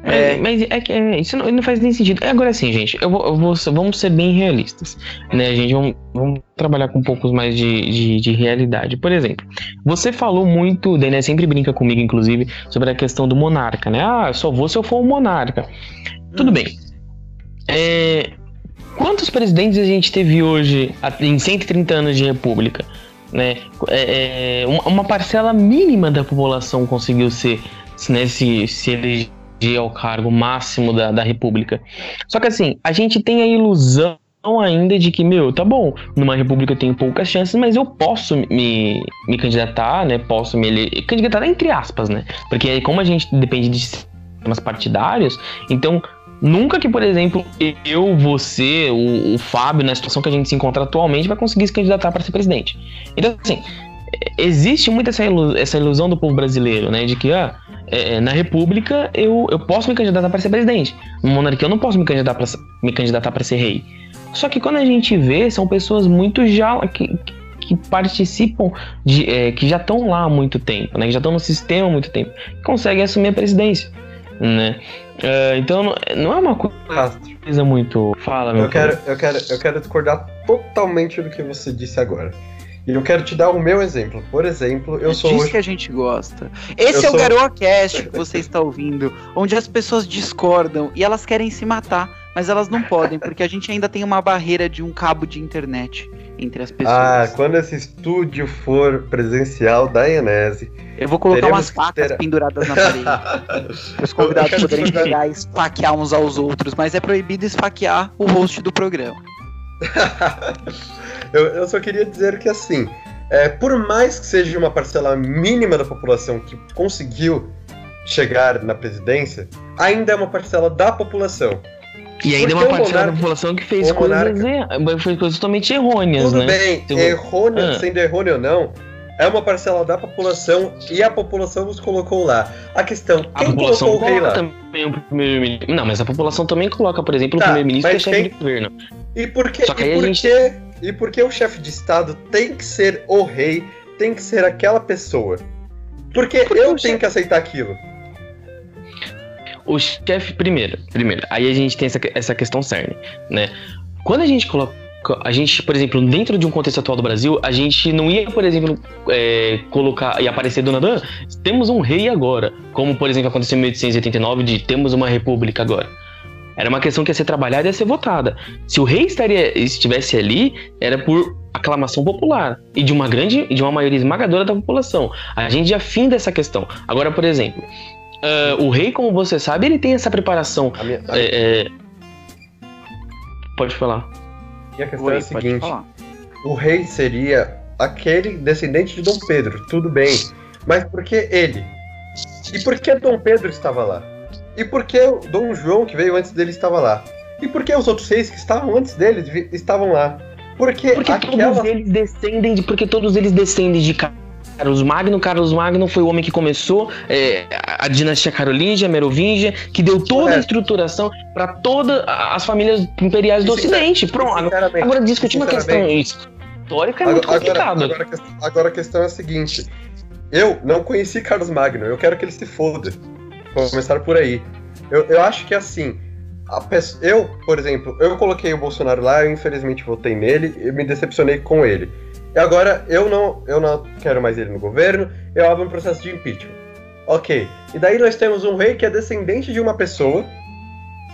É, mas é que é, isso não, não, faz nem sentido. Agora sim, gente, eu vou, eu vou, vamos ser bem realistas. Né, gente? Vamos, vamos trabalhar com um pouco mais de, de, de, realidade. Por exemplo, você falou muito, Daniel sempre brinca comigo, inclusive, sobre a questão do monarca, né? Ah, eu só vou se eu for um monarca. Tudo bem. É, quantos presidentes a gente teve hoje em 130 anos de república? Né? É, é uma parcela mínima da população conseguiu ser, né, se, se eleger ao cargo máximo da, da República. Só que assim, a gente tem a ilusão ainda de que, meu, tá bom, numa república eu tenho poucas chances, mas eu posso me, me candidatar, né? Posso me candidatar entre aspas, né? Porque como a gente depende de sistemas partidários, então nunca que, por exemplo, eu, você, o, o Fábio, na situação que a gente se encontra atualmente, vai conseguir se candidatar para ser presidente. Então, assim, existe muito essa, ilusão, essa ilusão do povo brasileiro, né? De que, ah, é, é, na República eu, eu posso me candidatar para ser presidente. Na monarquia eu não posso me candidatar para me candidatar para ser rei. Só que quando a gente vê, são pessoas muito já que, que participam de, é, que já estão lá há muito tempo, né? Que já estão no sistema há muito tempo, que conseguem assumir a presidência, né? É, então não é uma coisa muito. Fala, meu eu quero, eu quero, eu quero discordar totalmente do que você disse agora. E eu quero te dar o meu exemplo. Por exemplo, eu sou. Diz hoje... que a gente gosta. Esse eu é sou... o GaroaCast que você está ouvindo, onde as pessoas discordam e elas querem se matar, mas elas não podem, porque a gente ainda tem uma barreira de um cabo de internet entre as pessoas. Ah, quando esse estúdio for presencial da Enese. Eu vou colocar umas facas ter... penduradas na parede. os convidados poderem pegar e esfaquear uns aos outros, mas é proibido esfaquear o host do programa. eu, eu só queria dizer que assim, é, por mais que seja uma parcela mínima da população que conseguiu chegar na presidência, ainda é uma parcela da população. E ainda uma parcela monarca, da população que fez coisas, monarca, fez coisas totalmente errôneas, Tudo né? bem, tipo, errôneo, ah. sendo errôneo ou não, é uma parcela da população e a população nos colocou lá. A questão, quem a colocou o rei lá? Também o primeiro Não, mas a população também coloca, por exemplo, tá, o primeiro-ministro que é chefe quem... de governo. E por que, Só que e por gente... que, e por que o chefe de estado tem que ser o rei, tem que ser aquela pessoa? Porque, Porque eu tenho chefe... que aceitar aquilo. O chefe, primeiro, primeiro, aí a gente tem essa, essa questão cerne, né? Quando a gente coloca a gente, por exemplo, dentro de um contexto atual do Brasil, a gente não ia, por exemplo, é, colocar e aparecer do nada, temos um rei agora, como por exemplo aconteceu em 1889 de temos uma república agora. Era uma questão que ia ser trabalhada e ia ser votada. Se o rei estaria, estivesse ali, era por aclamação popular e de uma grande, de uma maioria esmagadora da população. A gente já finda essa questão. Agora, por exemplo, uh, o rei, como você sabe, ele tem essa preparação. A minha, a... É, é... Pode falar. E a questão Oi, é a seguinte: o rei seria aquele descendente de Dom Pedro, tudo bem. Mas por que ele? E por que Dom Pedro estava lá? E por que Dom João, que veio antes dele, estava lá? E por que os outros reis que estavam antes dele estavam lá? Porque, porque aquela... todos eles descendem de, porque todos eles descendem de Carlos Magno. Carlos Magno foi o homem que começou é, a dinastia carolíngia, merovingia, que deu toda a estruturação para todas as famílias imperiais do Ocidente. Pronto. Agora, discutir uma questão histórica é muito complicado. Agora, agora, agora, a questão é a seguinte: eu não conheci Carlos Magno, eu quero que ele se foda. Vou começar por aí. Eu, eu acho que assim, Pessoa, eu, por exemplo, eu coloquei o Bolsonaro lá, eu infelizmente votei nele e me decepcionei com ele. E agora eu não, eu não quero mais ele no governo, eu abro um processo de impeachment. Ok. E daí nós temos um rei que é descendente de uma pessoa,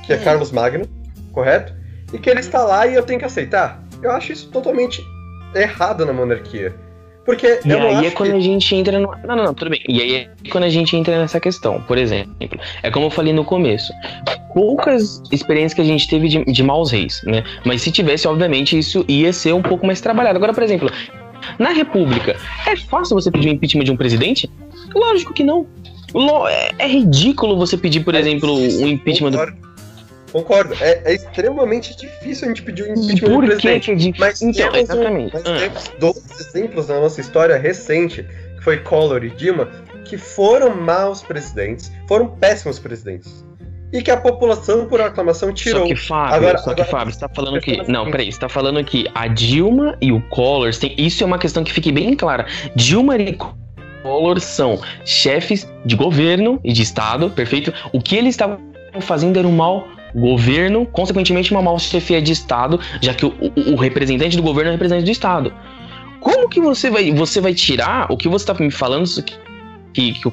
que é hum. Carlos Magno, correto? E que ele está lá e eu tenho que aceitar. Eu acho isso totalmente errado na monarquia. Porque e aí é quando que... a gente entra no. Não, não, não, tudo bem. E aí é quando a gente entra nessa questão. Por exemplo, é como eu falei no começo. Poucas experiências que a gente teve de, de maus reis, né? Mas se tivesse, obviamente, isso ia ser um pouco mais trabalhado. Agora, por exemplo, na República, é fácil você pedir o impeachment de um presidente? Lógico que não. É, é ridículo você pedir, por é exemplo, um impeachment do Concordo. É, é, extremamente difícil a gente pedir um impeachment Por do presidente. Que é difícil? Mas então, temos, exatamente. Mas ah. temos dois exemplos na nossa história recente, que foi Collor e Dilma, que foram maus presidentes, foram péssimos presidentes. E que a população, por aclamação, tirou. Só que, Fábio, agora, só que, agora, Fábio, você tá falando que. Não, peraí, você tá falando que a Dilma e o Collor. Tem, isso é uma questão que fique bem clara. Dilma e Collor são chefes de governo e de Estado, perfeito? O que eles estavam fazendo era um mal governo, consequentemente uma chefia de Estado, já que o, o, representante do governo é representante do Estado. Como que você vai, você vai tirar o que você está me falando que, que, o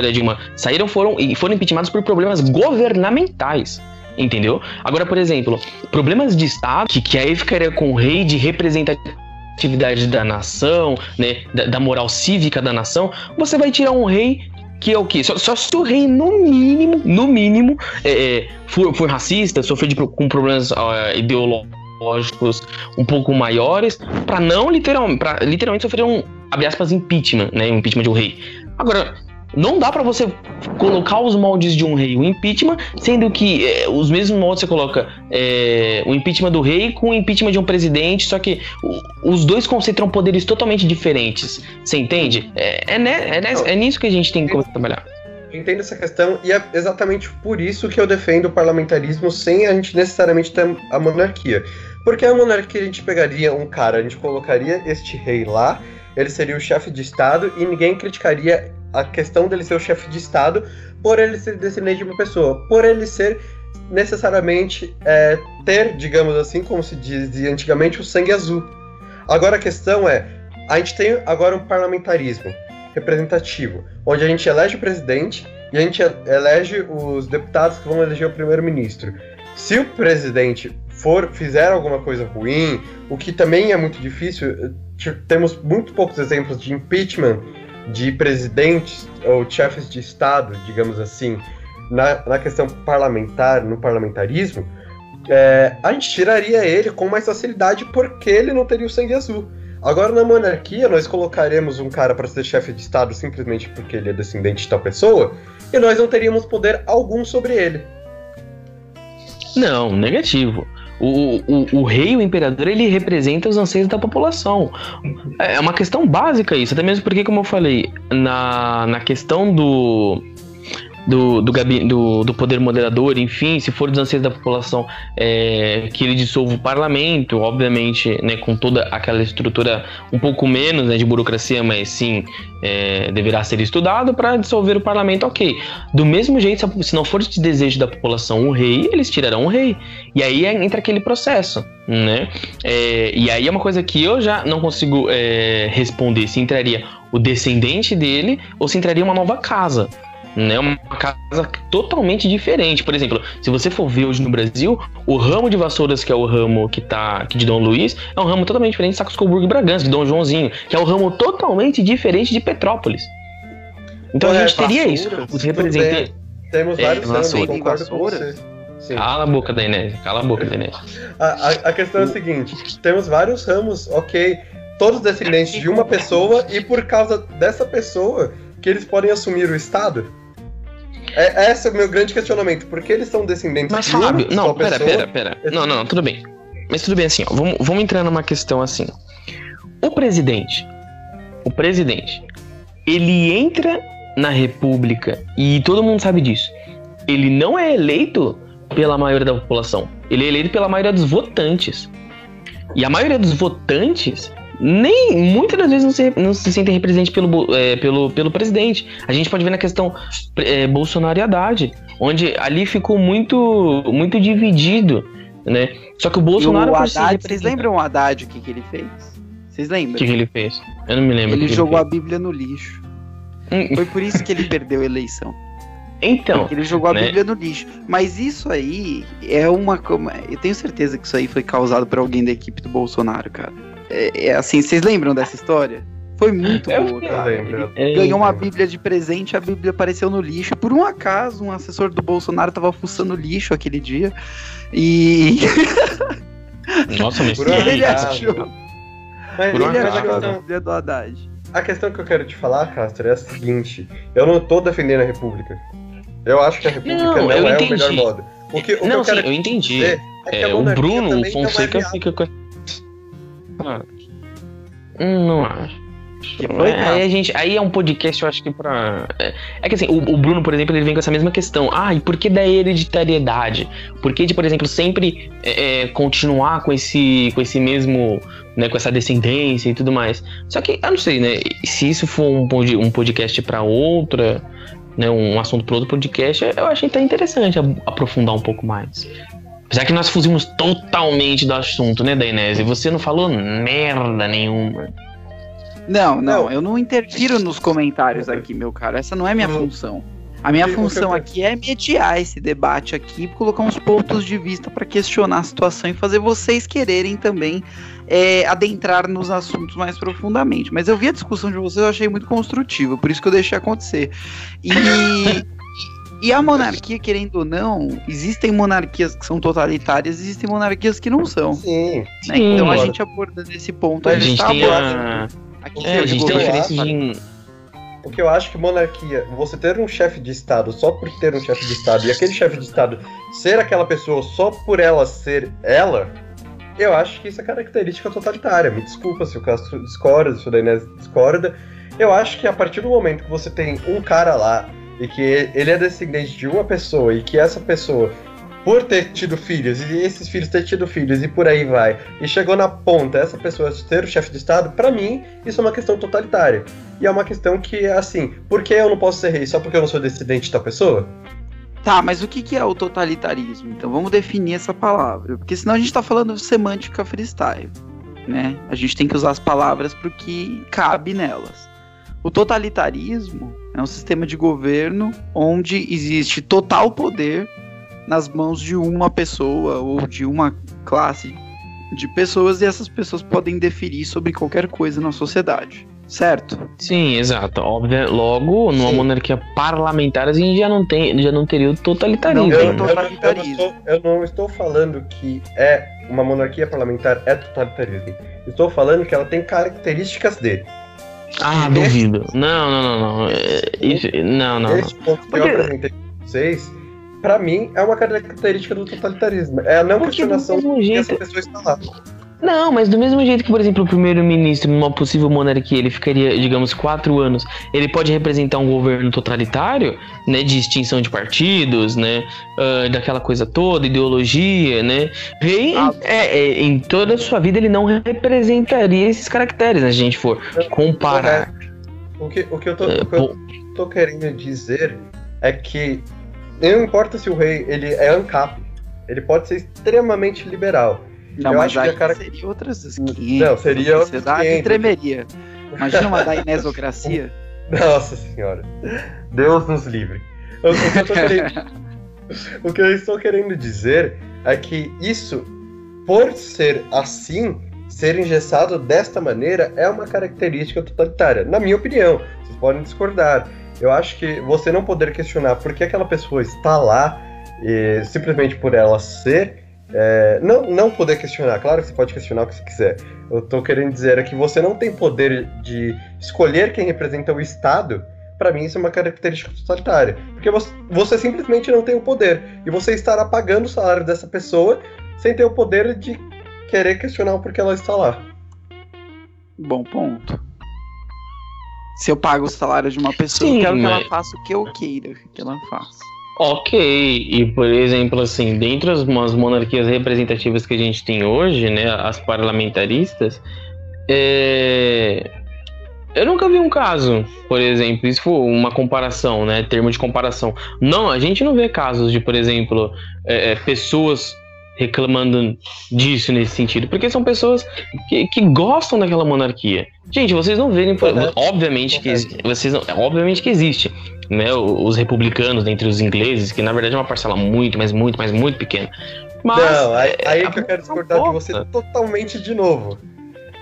da Dilma saíram foram e foram impeachmentados por problemas governamentais. Entendeu? Agora, por exemplo, problemas de Estado, que, que aí ficaria com o rei de representatividade da nação, né, da, da, moral cívica da nação, você vai tirar um rei que é o quê? Só, só se o rei, no mínimo, no mínimo, é, é for, for racista, sofrer de, com problemas ideológicos um pouco maiores, para não literalmente, literalmente sofrer um, abre aspas, impeachment, né? Um impeachment de um rei. Agora, não dá para você colocar os moldes de um rei, o impeachment, sendo que é, os mesmos moldes você coloca é, o impeachment do rei com o impeachment de um presidente, só que o, os dois concentram poderes totalmente diferentes. Você entende? É, é, né, é, é nisso que a gente tem que trabalhar. Entendo essa questão e é exatamente por isso que eu defendo o parlamentarismo sem a gente necessariamente ter a monarquia. Porque a monarquia a gente pegaria um cara, a gente colocaria este rei lá, ele seria o chefe de Estado e ninguém criticaria a questão dele ser o chefe de Estado por ele ser descendente de uma pessoa, por ele ser necessariamente é, ter, digamos assim, como se dizia antigamente, o sangue azul. Agora a questão é, a gente tem agora um parlamentarismo representativo, onde a gente elege o presidente e a gente elege os deputados que vão eleger o primeiro-ministro. Se o presidente for fizer alguma coisa ruim, o que também é muito difícil, temos muito poucos exemplos de impeachment de presidentes ou chefes de Estado, digamos assim, na, na questão parlamentar, no parlamentarismo, é, a gente tiraria ele com mais facilidade porque ele não teria o sangue azul. Agora, na monarquia, nós colocaremos um cara para ser chefe de Estado simplesmente porque ele é descendente de tal pessoa e nós não teríamos poder algum sobre ele. Não, negativo. O, o, o rei, o imperador, ele representa os anseios da população. É uma questão básica isso, até mesmo porque, como eu falei, na, na questão do do, do, do, do, poder moderador, enfim, se for dos anseios da população, é, que ele dissolva o parlamento, obviamente, né, com toda aquela estrutura um pouco menos né, de burocracia, mas sim é, deverá ser estudado para dissolver o parlamento, ok. Do mesmo jeito, se não for de desejo da população o rei, eles tirarão o rei. E aí entra aquele processo, né? É, e aí é uma coisa que eu já não consigo é, responder se entraria o descendente dele ou se entraria uma nova casa né? Uma casa totalmente diferente. Por exemplo, se você for ver hoje no Brasil, o ramo de vassouras, que é o ramo que tá aqui de Dom Luiz, é um ramo totalmente diferente de Sacos Coburgo e Bragança, de Dom Joãozinho, que é um ramo totalmente diferente de Petrópolis. Então a gente teria isso. Os representantes. Temos é, vários ramos, concordo com você. Sim. Cala a boca da Inês, cala a boca da Inês. A, a, a, questão é a seguinte: temos vários ramos, ok, todos descendentes de uma pessoa, e por causa dessa pessoa que eles podem assumir o Estado. É, esse é o meu grande questionamento. Por que eles são descendentes Mas, Fábio, não, pera, pera, pera. Não, não, tudo bem. Mas tudo bem assim, ó. Vamos, vamos entrar numa questão assim. O presidente, o presidente, ele entra na república e todo mundo sabe disso. Ele não é eleito pela maioria da população. Ele é eleito pela maioria dos votantes. E a maioria dos votantes nem muitas das vezes não se, não se sentem representados pelo, é, pelo, pelo presidente. A gente pode ver na questão é, bolsonariedade. onde ali ficou muito, muito dividido, né? Só que o Bolsonaro. o Haddad, vocês lembram o Haddad o que, que ele fez? Vocês lembram? O que, que, ele fez? Eu não me lembro. Ele jogou a Bíblia no lixo. Hum. Foi por isso que ele perdeu a eleição. Então. Porque ele jogou a né? Bíblia no lixo. Mas isso aí é uma. Eu tenho certeza que isso aí foi causado por alguém da equipe do Bolsonaro, cara. É, é assim, vocês lembram dessa história? Foi muito eu boa, cara. Lembro. Ele ganhou uma Bíblia de presente, a Bíblia apareceu no lixo. Por um acaso, um assessor do Bolsonaro tava fuçando lixo aquele dia. E. Nossa, mas por ele achou. Mas ele achou a Bíblia do Haddad. A questão que eu quero te falar, Castro, é a seguinte: eu não tô defendendo a República. Eu acho que a República não, não é entendi. o melhor modo. O que, o não, que eu, sim, eu entendi. É, é o Bruno o Fonseca fica com. Ah, não acho. Foi, é, aí a gente, aí é um podcast, eu acho que pra. É, é que assim, o, o, Bruno, por exemplo, ele vem com essa mesma questão. Ah, e por que da hereditariedade? Por que de, por exemplo, sempre é, é, continuar com esse, com esse mesmo, né, com essa descendência e tudo mais? Só que, eu não sei, né? Se isso for um, um podcast para outra, né, um assunto para outro podcast, eu achei até interessante aprofundar um pouco mais. Apesar que nós fugimos totalmente do assunto, né, Dainese? Você não falou merda nenhuma. Não, não, eu não interfiro nos comentários aqui, meu cara. Essa não é minha função. A minha função aqui é mediar esse debate aqui, colocar uns pontos de vista para questionar a situação e fazer vocês quererem também é, adentrar nos assuntos mais profundamente. Mas eu vi a discussão de vocês, eu achei muito construtiva, por isso que eu deixei acontecer. E, e a monarquia, querendo ou não, existem monarquias que são totalitárias, existem monarquias que não são. Sim. Né? sim então a gente aborda nesse ponto. A, a gente, tá tem a... Aqui é, a gente tem referência de... O que eu acho que monarquia, você ter um chefe de Estado só por ter um chefe de Estado e aquele chefe de Estado ser aquela pessoa só por ela ser ela, eu acho que isso é característica totalitária. Me desculpa se o Castro discorda, se o Dainese discorda. Eu acho que a partir do momento que você tem um cara lá e que ele é descendente de uma pessoa e que essa pessoa por ter tido filhos, e esses filhos ter tido filhos, e por aí vai, e chegou na ponta essa pessoa ser o chefe de Estado, para mim, isso é uma questão totalitária. E é uma questão que, assim, por que eu não posso ser rei só porque eu não sou descendente da pessoa? Tá, mas o que, que é o totalitarismo? Então vamos definir essa palavra, porque senão a gente tá falando semântica freestyle, né? A gente tem que usar as palavras pro que cabe nelas. O totalitarismo é um sistema de governo onde existe total poder nas mãos de uma pessoa ou de uma classe de pessoas e essas pessoas podem definir sobre qualquer coisa na sociedade. Certo? Sim, exato. Óbvio, logo, numa Sim. monarquia parlamentar, a gente já não, tem, já não teria o totalitarismo. Não, eu, totalitarismo. Eu, eu, eu, não estou falando que é uma monarquia parlamentar é totalitarismo. Estou falando que ela tem características dele. Ah, Esse, duvido. Não, não, não, não. É, isso, não, não. Esse ponto que Porque... eu apresentei para vocês para mim, é uma característica do totalitarismo. É a não Porque questionação que jeito... essa pessoa está lá. Não, mas do mesmo jeito que, por exemplo, o primeiro-ministro numa possível monarquia, ele ficaria, digamos, quatro anos, ele pode representar um governo totalitário, né, de extinção de partidos, né, uh, daquela coisa toda, ideologia, né. Rei, ah, é, é, em toda a sua vida, ele não representaria esses caracteres, né, se a gente for comparar. O que, o que eu tô, é, o que eu tô querendo dizer é que não importa se o rei ele é ANCAP, ele pode ser extremamente liberal. Não, eu mas acho que cara... seria outras 500. Não, seria outras sociedade tremeria. Imagina uma dainesocracia. Nossa senhora. Deus nos livre. O, o, que querendo... o que eu estou querendo dizer é que isso, por ser assim, ser engessado desta maneira, é uma característica totalitária. Na minha opinião, vocês podem discordar. Eu acho que você não poder questionar por que aquela pessoa está lá e, simplesmente por ela ser. É, não, não poder questionar, claro que você pode questionar o que você quiser. Eu estou querendo dizer é que você não tem poder de escolher quem representa o Estado. Para mim, isso é uma característica totalitária. Porque você, você simplesmente não tem o poder. E você estará pagando o salário dessa pessoa sem ter o poder de querer questionar o porquê ela está lá. Bom ponto se eu pago o salário de uma pessoa, Sim, eu quero mas... que ela faça o que eu queira que ela faça. Ok, e por exemplo, assim, dentre as monarquias representativas que a gente tem hoje, né, as parlamentaristas, é... Eu nunca vi um caso, por exemplo, isso foi uma comparação, né? Termo de comparação. Não, a gente não vê casos de, por exemplo, é, é pessoas reclamando disso nesse sentido, porque são pessoas que, que gostam daquela monarquia. Gente, vocês não verem, obviamente que vocês não, obviamente que existe, né? Os republicanos entre os ingleses, que na verdade é uma parcela muito, mas muito, mas muito pequena. Mas, não, aí, é, aí é que eu quero discordar de você totalmente de novo.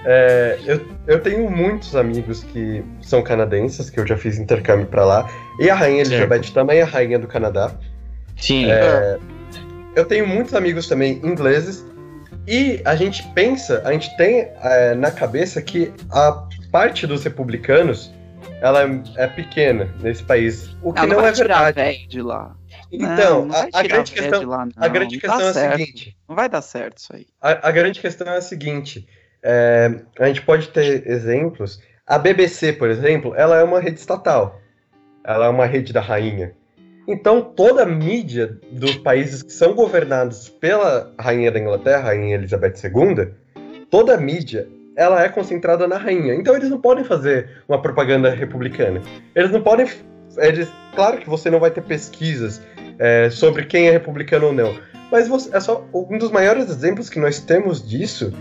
É, eu, eu tenho muitos amigos que são canadenses, que eu já fiz intercâmbio para lá, e a rainha Elizabeth certo. também é a rainha do Canadá. Sim. É, eu tenho muitos amigos também ingleses, e a gente pensa, a gente tem é, na cabeça que a parte dos republicanos ela é, é pequena nesse país, o que ela não, não é verdade. de lá. Então, não, a, a, grande questão, lá, a grande questão é a seguinte. Não vai dar certo isso aí. A, a grande questão é a seguinte. É, a gente pode ter exemplos. A BBC, por exemplo, ela é uma rede estatal. Ela é uma rede da rainha. Então, toda a mídia dos países que são governados pela rainha da Inglaterra, rainha Elizabeth II, toda a mídia ela é concentrada na rainha. Então, eles não podem fazer uma propaganda republicana. Eles não podem. Eles, claro que você não vai ter pesquisas é, sobre quem é republicano ou não. Mas você, é só um dos maiores exemplos que nós temos disso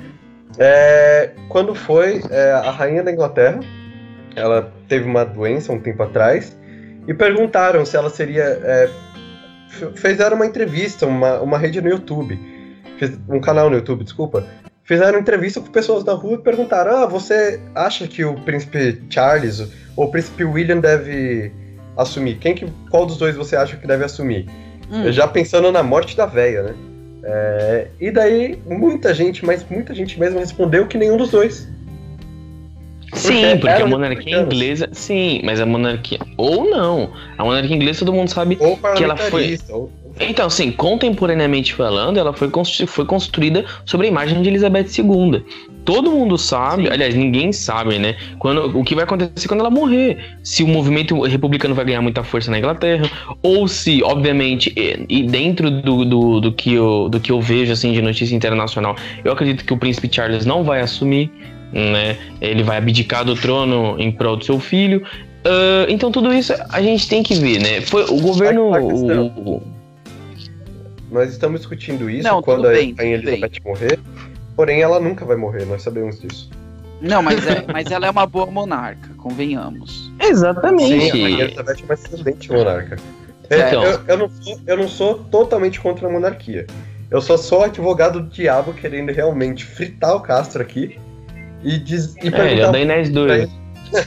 é, quando foi é, a rainha da Inglaterra, ela teve uma doença um tempo atrás, e perguntaram se ela seria. É, fizeram uma entrevista, uma, uma rede no YouTube, um canal no YouTube, desculpa. Fizeram entrevista com pessoas da rua e perguntaram: Ah, você acha que o príncipe Charles ou o príncipe William deve assumir? Quem que, qual dos dois você acha que deve assumir? Hum. Já pensando na morte da véia, né? É, e daí, muita gente, mas muita gente mesmo respondeu que nenhum dos dois. Sim, porque, porque a monarquia inglesa. Sim, mas a monarquia. Ou não. A monarquia inglesa todo mundo sabe que ela foi. Ou... Então, sim, contemporaneamente falando, ela foi, constru... foi construída sobre a imagem de Elizabeth II. Todo mundo sabe, Sim. aliás, ninguém sabe, né? Quando, o que vai acontecer quando ela morrer. Se o movimento republicano vai ganhar muita força na Inglaterra, ou se, obviamente, e, dentro do, do, do, que eu, do que eu vejo assim, de notícia internacional, eu acredito que o príncipe Charles não vai assumir, né? Ele vai abdicar do trono em prol do seu filho. Uh, então tudo isso a gente tem que ver, né? Foi o governo. O, nós estamos discutindo isso não, quando a bem, Rainha Elizabeth bem. morrer. Porém, ela nunca vai morrer, nós sabemos disso. Não, mas, é, mas ela é uma boa monarca, convenhamos. Exatamente. Sim, a Rainha Elizabeth é uma excelente monarca. É, então. Eu, eu, não sou, eu não sou totalmente contra a monarquia. Eu só sou advogado do diabo querendo realmente fritar o Castro aqui e, diz, e é, ele é da Inés 2.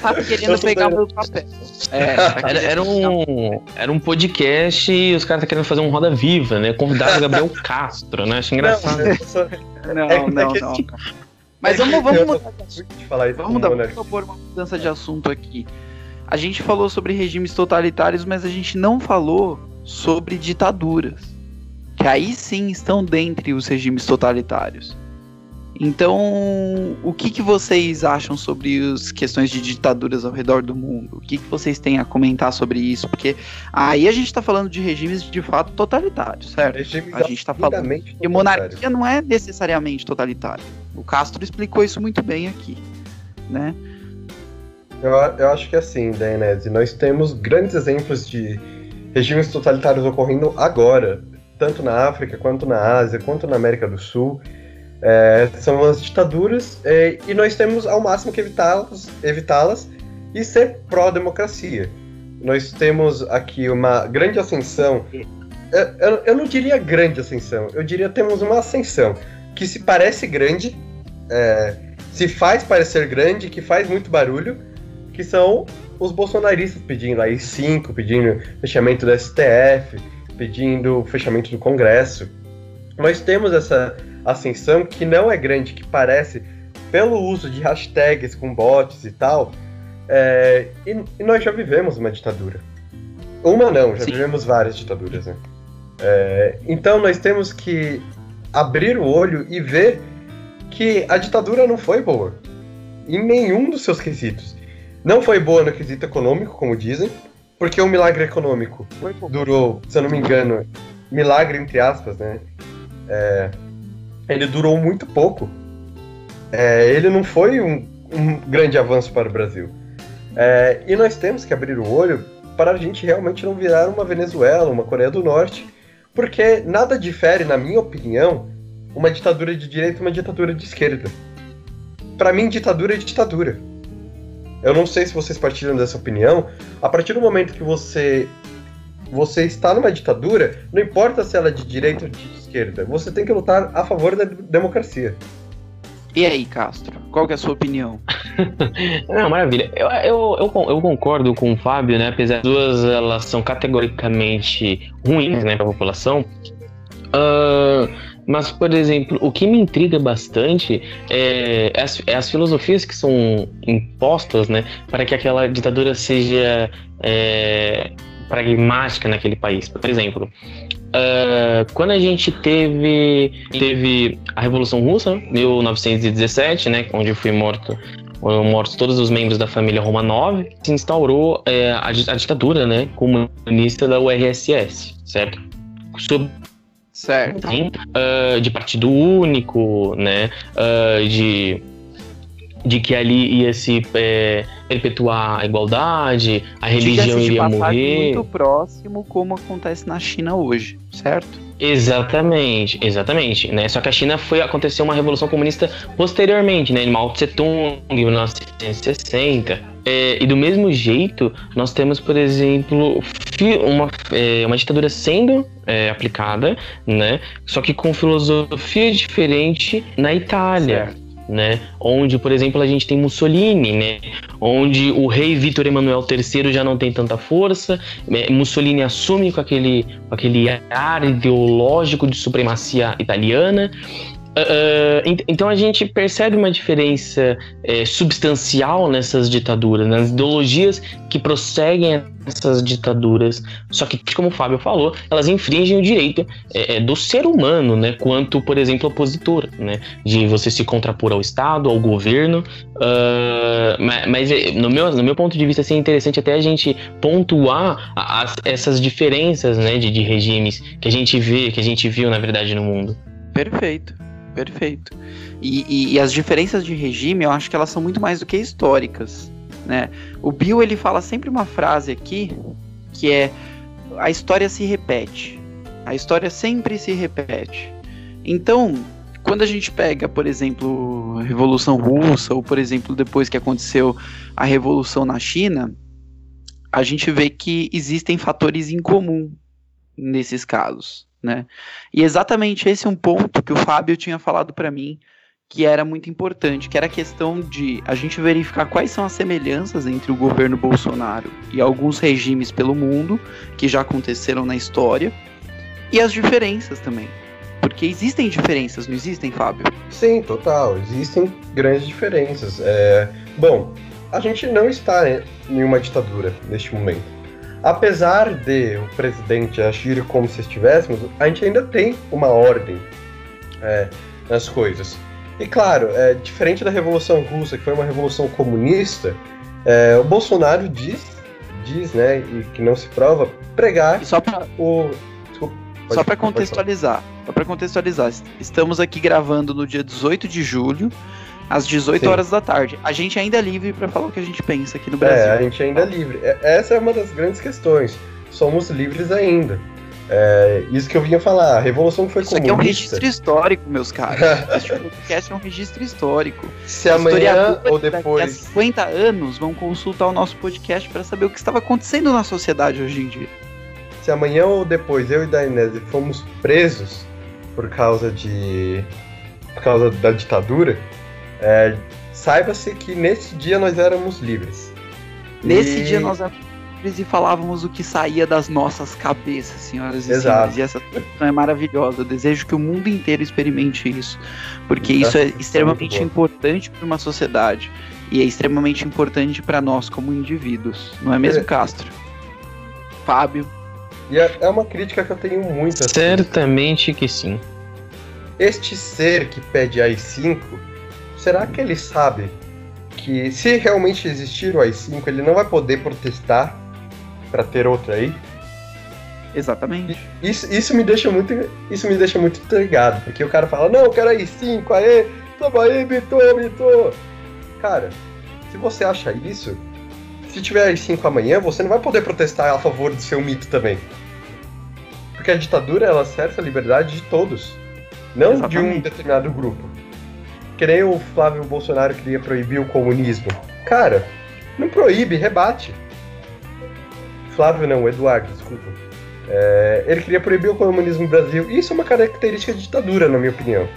Tá querendo pegar o meu papel. É, era, era, um, era um podcast e os caras estão tá querendo fazer um Roda Viva, né? Convidaram o Gabriel Castro, né? Acho engraçado. Não, não, não. não. Mas vamos, vamos mudar de falar isso vamos, vamos propor uma mudança de assunto aqui. A gente falou sobre regimes totalitários, mas a gente não falou sobre ditaduras. Que aí sim estão dentre os regimes totalitários. Então, o que, que vocês acham sobre as questões de ditaduras ao redor do mundo? O que, que vocês têm a comentar sobre isso? Porque aí a gente está falando de regimes de fato totalitários, certo? Regimes a gente está falando que monarquia não é necessariamente totalitária. O Castro explicou isso muito bem aqui, né? Eu, eu acho que é assim, Dainese, nós temos grandes exemplos de regimes totalitários ocorrendo agora, tanto na África, quanto na Ásia, quanto na América do Sul. É, são as ditaduras é, e nós temos ao máximo que evitá-las evitá e ser pró-democracia. Nós temos aqui uma grande ascensão. Eu, eu, não diria grande ascensão, eu diria temos uma ascensão que se parece grande, é, se faz parecer grande, que faz muito barulho, que são os bolsonaristas pedindo aí cinco, pedindo fechamento do STF, pedindo fechamento do Congresso. Nós temos essa ascensão que não é grande, que parece, pelo uso de hashtags com bots e tal, é, e, e, nós já vivemos uma ditadura. Uma não, já Sim. vivemos várias ditaduras, né? É, então nós temos que abrir o olho e ver que a ditadura não foi boa. Em nenhum dos seus quesitos. Não foi boa no quesito econômico, como dizem, porque o milagre econômico durou, se eu não me engano, milagre entre aspas, né? É, ele durou muito pouco. É, ele não foi um, um, grande avanço para o Brasil. É, e nós temos que abrir o olho para a gente realmente não virar uma Venezuela, uma Coreia do Norte, porque nada difere, na minha opinião, uma ditadura de direita e uma ditadura de esquerda. Para mim, ditadura é ditadura. Eu não sei se vocês partilham dessa opinião. A partir do momento que você você está numa ditadura, não importa se ela é de direita ou de esquerda, você tem que lutar a favor da democracia. E aí, Castro, qual que é a sua opinião? Não, maravilha. Eu, eu, eu, eu, concordo com o Fábio, né? Apesar das duas, elas são categoricamente ruins, né, para a população. Uh, mas, por exemplo, o que me intriga bastante é as, é as filosofias que são impostas, né, para que aquela ditadura seja é, pragmática naquele país. Por exemplo, Uh, quando a gente teve, teve a Revolução Russa, 1917, né, onde foi morto mortos todos os membros da família Romanov, se instaurou é, a, a, ditadura né, comunista da URSS, certo? Sob certo. Uh, de partido único, né, uh, de de que ali ia se é, perpetuar a igualdade, a religião iria morrer. muito próximo como acontece na China hoje, certo? Exatamente, exatamente, né? Só que a China foi acontecer uma revolução comunista posteriormente, né? Em Mao Tse Tung, em 1960. É, e do mesmo jeito, nós temos, por exemplo, uma, é, uma ditadura sendo é, aplicada, né? Só que com filosofia diferente na Itália. Certo né? Onde, por exemplo, a gente tem Mussolini, né? Onde o rei Vítor Emanuel III já não tem tanta força, né? Mussolini assume com aquele, com aquele ar ideológico de supremacia italiana Uh, então a gente percebe uma diferença é, substancial nessas ditaduras, nas ideologias que prosseguem essas ditaduras. Só que, como o Fábio falou, elas infringem o direito é, do ser humano, né? Quanto, por exemplo, opositor, né? De você se contrapor ao Estado, ao governo. Uh, mas, mas, no, meu, no meu ponto de vista, assim, é interessante até a gente pontuar as, essas diferenças, né? De, de regimes que a gente vê, que a gente viu, na verdade, no mundo. Perfeito. Perfeito. E, e, e, as diferenças de regime, eu acho que elas são muito mais do que históricas, né? O Bill, ele fala sempre uma frase aqui, que é a história se repete. A história sempre se repete. Então, quando a gente pega, por exemplo, a Revolução Russa, ou, por exemplo, depois que aconteceu a Revolução na China, a gente vê que existem fatores em comum nesses casos né? E exatamente esse é um ponto que o Fábio tinha falado para mim que era muito importante, que era a questão de a gente verificar quais são as semelhanças entre o governo Bolsonaro e alguns regimes pelo mundo que já aconteceram na história e as diferenças também. Porque existem diferenças, não existem, Fábio? Sim, total. Existem grandes diferenças. É... Bom, a gente não está em uma ditadura neste momento apesar de o presidente agir como se estivéssemos, a gente ainda tem uma ordem é, nas coisas. E claro, é, diferente da Revolução Russa, que foi uma revolução comunista, é, o Bolsonaro diz, diz, né, e que não se prova, pregar e só pra, o. Desculpa, só para contextualizar, só para contextualizar, estamos aqui gravando no dia 18 de julho às 18 Sim. horas da tarde. A gente ainda é livre para falar o que a gente pensa aqui no Brasil. É, a gente ainda é livre. É, essa é uma das grandes questões. Somos livres ainda. É, isso que eu vinha falar, a revolução que foi isso comunista... Isso aqui é um registro histórico, meus caros. Esse podcast é um registro histórico. Se amanhã ou depois... Daqui a 50 anos vão consultar o nosso podcast para saber o que estava acontecendo na sociedade hoje em dia. Se amanhã ou depois eu e Dainese fomos presos por causa de... por causa da ditadura, é, Saiba-se que nesse dia nós éramos livres. Nesse e... dia nós éramos livres e falávamos o que saía das nossas cabeças, senhoras e Exato. senhores. E essa tradição é maravilhosa. Eu desejo que o mundo inteiro experimente isso. Porque isso é extremamente importante para uma sociedade. E é extremamente importante para nós como indivíduos. Não é mesmo, é. Castro? Fábio. E é, é uma crítica que eu tenho muito. Assim. Certamente que sim. Este ser que pede AI-5 será que ele sabe que se realmente existir o AI-5, ele não vai poder protestar para ter outro aí? Exatamente. Isso, isso me deixa muito, isso me deixa muito intrigado, porque o cara fala: "Não, eu quero AI-5, aê, toma aí, Bitou, Bitou". Cara, se você acha isso, se tiver as 5 amanhã, você não vai poder protestar a favor do seu mito também. Porque a ditadura, ela cerca a liberdade de todos, não Exatamente. de um determinado grupo. Que nem o Flávio Bolsonaro queria proibir o comunismo. Cara, não proíbe, rebate. Flávio não, Eduardo, desculpa. É, ele queria proibir o comunismo no Brasil. Isso é uma característica de ditadura, na minha opinião.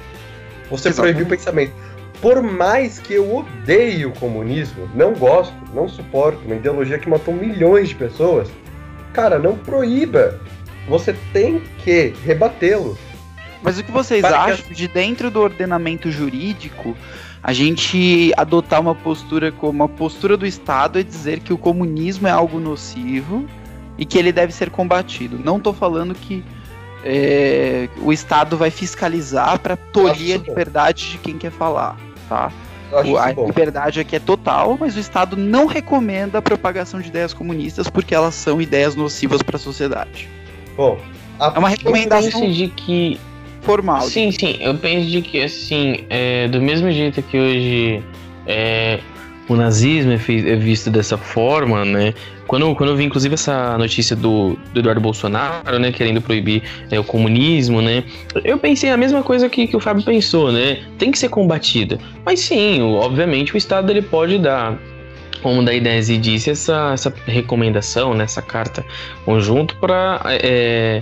Você proibir o pensamento. Por mais que eu odeie o comunismo, não gosto, não suporto, uma ideologia que matou milhões de pessoas, cara, não proíba. Você tem que rebatê-lo. Mas o que vocês Para acham que... de dentro do ordenamento jurídico a gente adotar uma postura como a postura do Estado é dizer que o comunismo é algo nocivo e que ele deve ser combatido. Não estou falando que é, o Estado vai fiscalizar para tolir a liberdade de quem quer falar, tá? O, a liberdade aqui é total, mas o Estado não recomenda a propagação de ideias comunistas porque elas são ideias nocivas para a sociedade. Bom, a... é uma recomendação de que formal. Sim, sim. Eu penso de que, assim, é, do mesmo jeito que hoje é, o nazismo é, é, visto dessa forma, né? Quando, quando eu vi, inclusive, essa notícia do, do Eduardo Bolsonaro, né, querendo proibir é, o comunismo, né, eu pensei a mesma coisa que, que o Fábio pensou, né, tem que ser combatida. Mas sim, obviamente o Estado ele pode dar como da Inese disse, essa, essa recomendação, né, essa carta conjunto para é,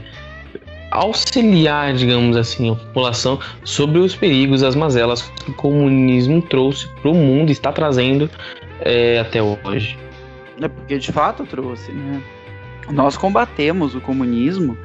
auxiliar, digamos assim, a população sobre os perigos, as mazelas que o comunismo trouxe para o mundo, está trazendo é, até hoje. É porque de fato trouxe, né? Nós combatemos o comunismo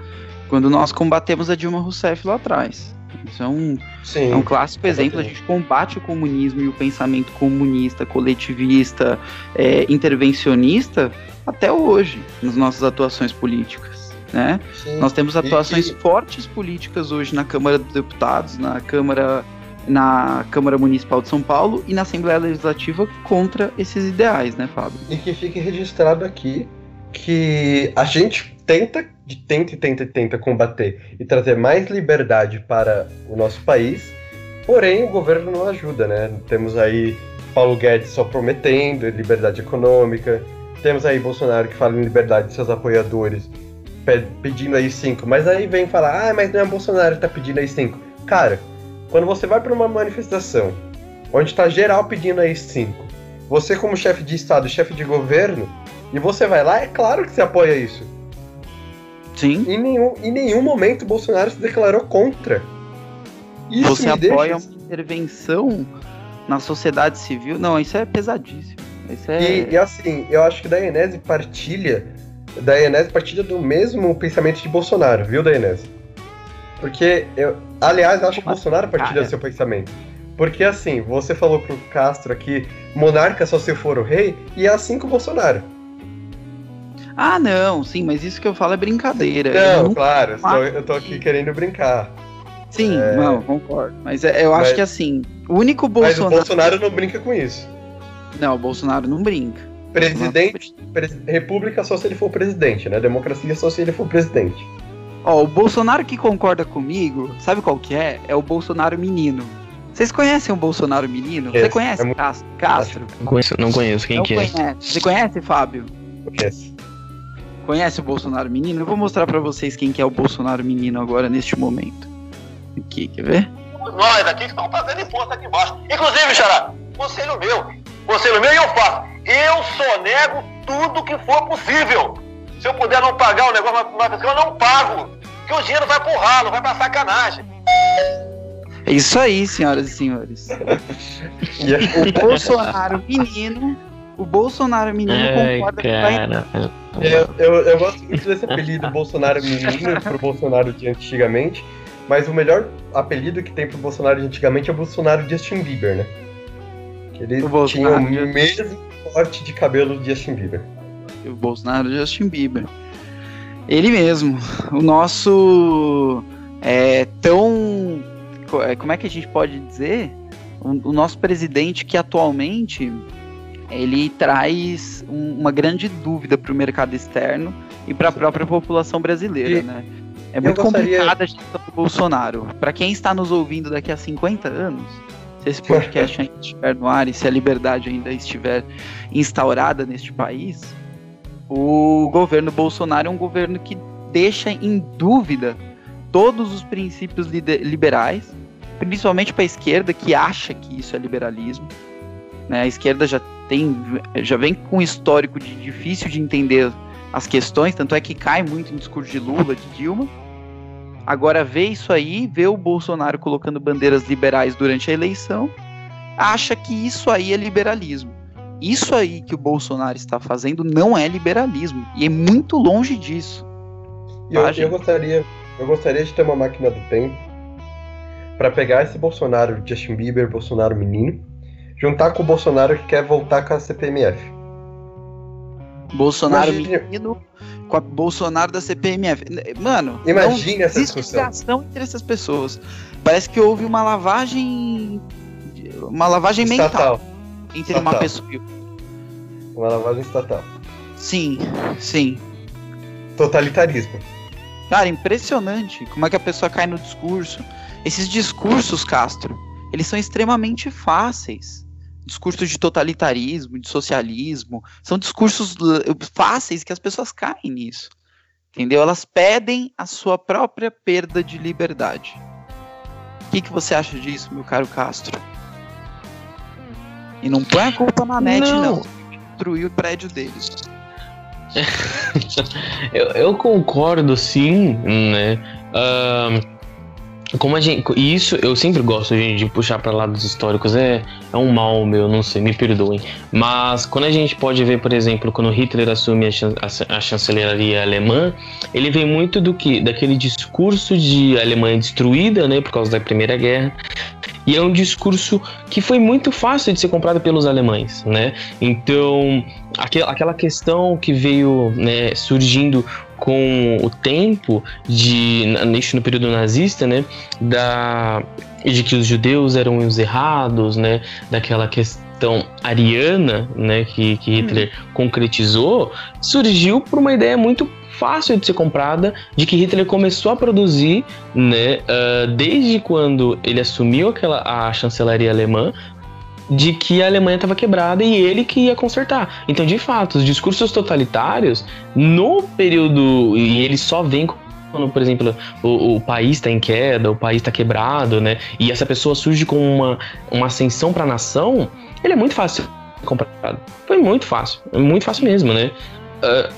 quando nós combatemos a Dilma Rousseff lá atrás. Isso é um, Sim, é um clássico exemplo. A gente combate o comunismo e o pensamento comunista, coletivista, é, intervencionista até hoje nas nossas atuações políticas. Né? Nós temos atuações e, e... fortes políticas hoje na Câmara dos Deputados, na Câmara, na Câmara Municipal de São Paulo e na Assembleia Legislativa contra esses ideais, né, Fábio? E que fique registrado aqui que a gente tenta, tenta, tenta, tenta combater e trazer mais liberdade para o nosso país, porém o governo não ajuda, né? Temos aí Paulo Guedes só prometendo liberdade econômica, temos aí Bolsonaro que fala em liberdade de seus apoiadores pedindo aí 5, mas aí vem falar, ah, mas não é Bolsonaro que tá pedindo aí 5. Cara, quando você vai para uma manifestação onde tá geral pedindo aí 5, você como chefe de estado, chefe de governo, e você vai lá, é claro que você apoia isso. Sim. Em nenhum, em nenhum momento o Bolsonaro se declarou contra. Isso você apoia deixa... uma intervenção na sociedade civil? Não, isso é pesadíssimo. Isso é... E, e assim, eu acho que da Enese partilha Dayanese partilha do mesmo pensamento de Bolsonaro, viu, Dayanese? Porque, eu, aliás, acho que Bolsonaro partilha do seu pensamento. Porque assim, você falou pro Castro aqui, monarca só se for o rei, e é assim com o Bolsonaro. Ah, não, sim, mas isso que eu falo é brincadeira. Não, não claro, eu tô, eu tô, aqui querendo brincar. Sim, é... não, concordo. Mas é, eu acho mas, que assim, o único Bolsonaro. Mas o Bolsonaro não brinca com isso. Não, o Bolsonaro não brinca. Presidente, república só se ele for presidente, né? Democracia só se ele for presidente. Ó, o Bolsonaro que concorda comigo, sabe qual que é? É o Bolsonaro menino. Vocês conhecem o Bolsonaro menino? Você conhece é muito... Castro? Não conheço, não conheço. Quem não que conhece. é? Você conhece, Fábio? Conheço. Conhece o Bolsonaro menino? Eu vou mostrar para vocês quem que é o Bolsonaro menino agora, neste momento. Aqui, quer ver? Nós aqui que estamos fazendo imposto aqui embaixo. Inclusive, Xará, conselho meu. Conselho meu e eu faço. Eu sonego tudo que for possível. Se eu puder não pagar o negócio mais eu não pago. Porque o dinheiro vai pro ralo, vai pra sacanagem. É isso aí, senhoras e senhores. o Bolsonaro menino. O Bolsonaro menino Ai, concorda cara. que vai. Eu, eu, eu gosto muito desse apelido Bolsonaro menino pro Bolsonaro de antigamente. Mas o melhor apelido que tem pro Bolsonaro de antigamente é o Bolsonaro de Justin Bieber, né? Ele tinha o mesmo corte de cabelo de Justin Bieber. O Bolsonaro Justin Bieber. Ele mesmo. O nosso é tão. É, como é que a gente pode dizer? O, o nosso presidente que atualmente ele traz um, uma grande dúvida para o mercado externo e para a própria população brasileira, e né? É muito gostaria... complicada a gestão do Bolsonaro. Para quem está nos ouvindo daqui a 50 anos, se esse podcast ainda estiver no ar e se a liberdade ainda estiver instaurada neste país, o governo Bolsonaro é um governo que deixa em dúvida todos os princípios liberais, principalmente para a esquerda que acha que isso é liberalismo. Né? A esquerda já tem, já vem com um histórico de difícil de entender as questões, tanto é que cai muito em discurso de Lula, de Dilma. Agora vê isso aí, vê o Bolsonaro colocando bandeiras liberais durante a eleição, acha que isso aí é liberalismo. Isso aí que o Bolsonaro está fazendo não é liberalismo e é muito longe disso. Eu, eu gostaria, eu gostaria de ter uma máquina do tempo para pegar esse Bolsonaro, Justin Bieber, Bolsonaro menino, juntar com o Bolsonaro que quer voltar com a CPMF. Bolsonaro menino com a Bolsonaro da CPMF. Mano, imagine essa discussão entre essas pessoas. Parece que houve uma lavagem uma lavagem estatal. mental entre estatal. uma pessoa e uma lavagem estatal. Sim, sim. Totalitarismo. Cara, impressionante como é que a pessoa cai no discurso. Esses discursos, Castro, eles são extremamente fáceis discursos de totalitarismo, de socialismo, são discursos fáceis que as pessoas caem nisso. Entendeu? Elas pedem a sua própria perda de liberdade. O que, que você acha disso, meu caro Castro? E não põe a culpa na net, não. não. Destruir o prédio deles. eu, eu, concordo, sim, né? Uh, como a gente. Isso eu sempre gosto de, de puxar para lados históricos. É, é um mal meu, não sei, me perdoem. Mas quando a gente pode ver, por exemplo, quando Hitler assume a, chan a chancelaria alemã, ele vem muito do que? Daquele discurso de Alemanha destruída, né, por causa da Primeira Guerra. E é um discurso que foi muito fácil de ser comprado pelos alemães, né? Então, aquela questão que veio né, surgindo com o tempo de neste no período nazista, né, da de que os judeus eram os errados, né, daquela questão ariana, né, que, que Hitler hum. concretizou, surgiu por uma ideia muito fácil de ser comprada de que Hitler começou a produzir, né, uh, desde quando ele assumiu aquela a chancelaria alemã, de que a Alemanha estava quebrada e ele que ia consertar. Então, de fato, os discursos totalitários, no período. E ele só vem quando, por exemplo, o, o país está em queda, o país está quebrado, né? E essa pessoa surge com uma, uma ascensão para a nação, ele é muito fácil comprado. Foi muito fácil, muito fácil mesmo, né? Uh,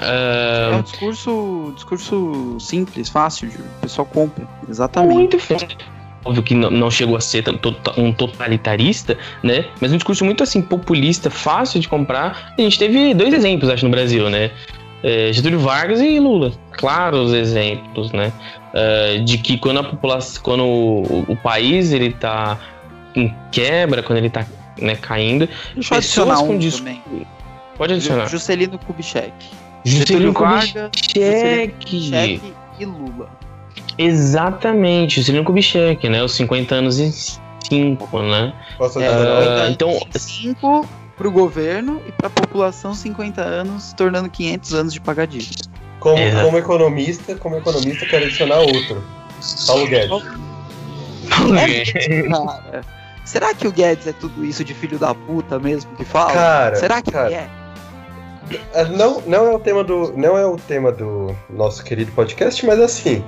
uh, é um discurso, discurso simples, fácil, o pessoal compra, exatamente. Muito fácil óbvio que não chegou a ser um totalitarista, né? Mas um discurso muito assim populista, fácil de comprar. A gente teve dois exemplos, acho, no Brasil, né? É, Getúlio Vargas e Lula, claros exemplos, né? É, de que quando a população, quando o, o, país ele tá em quebra, quando ele tá né, caindo, Deixa pessoas um com discurso. Pode adicionar. Juscelino Kubitschek. Juscelino Kubitschek. Juscelino Kubitschek e Lula. Exatamente, Juscelino Kubitschek, né? Os 50 anos e 5, né? Posso é, então, 5 para o governo e para a população 50 anos, tornando 500 anos de pagar dívidas. Como, como economista, como economista, quero adicionar outro. Paulo Guedes. É, será que o Guedes é tudo isso de filho da puta mesmo que fala? Cara, será que cara, é? é? Não, não é o tema do não é o tema do nosso querido podcast, mas assim,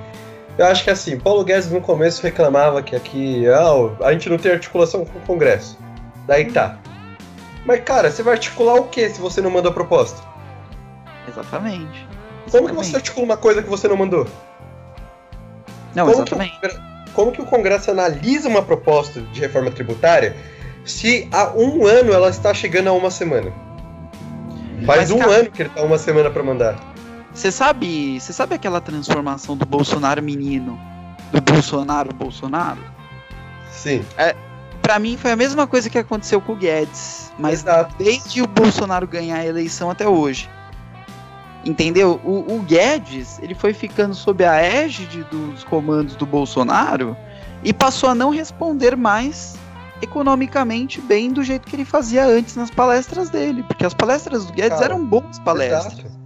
eu acho que assim, Paulo Guedes no começo reclamava que aqui ah, a gente não tem articulação com o Congresso. Daí tá. Mas cara, você vai articular o que se você não manda a proposta? Exatamente. Como que você articula uma coisa que você não mandou? Não, como exatamente. Que como que o Congresso analisa uma proposta de reforma tributária se há um ano ela está chegando a uma semana? Faz Mas, um cara... ano que ele tá uma semana para mandar. Você sabe, você sabe aquela transformação do Bolsonaro menino, do Bolsonaro Bolsonaro? Sim. É, para mim foi a mesma coisa que aconteceu com o Guedes, mas Exato. desde o Bolsonaro ganhar a eleição até hoje. Entendeu? O, o Guedes, ele foi ficando sob a égide dos comandos do Bolsonaro e passou a não responder mais economicamente bem do jeito que ele fazia antes nas palestras dele, porque as palestras do Guedes Cara, eram boas palestras. Exato.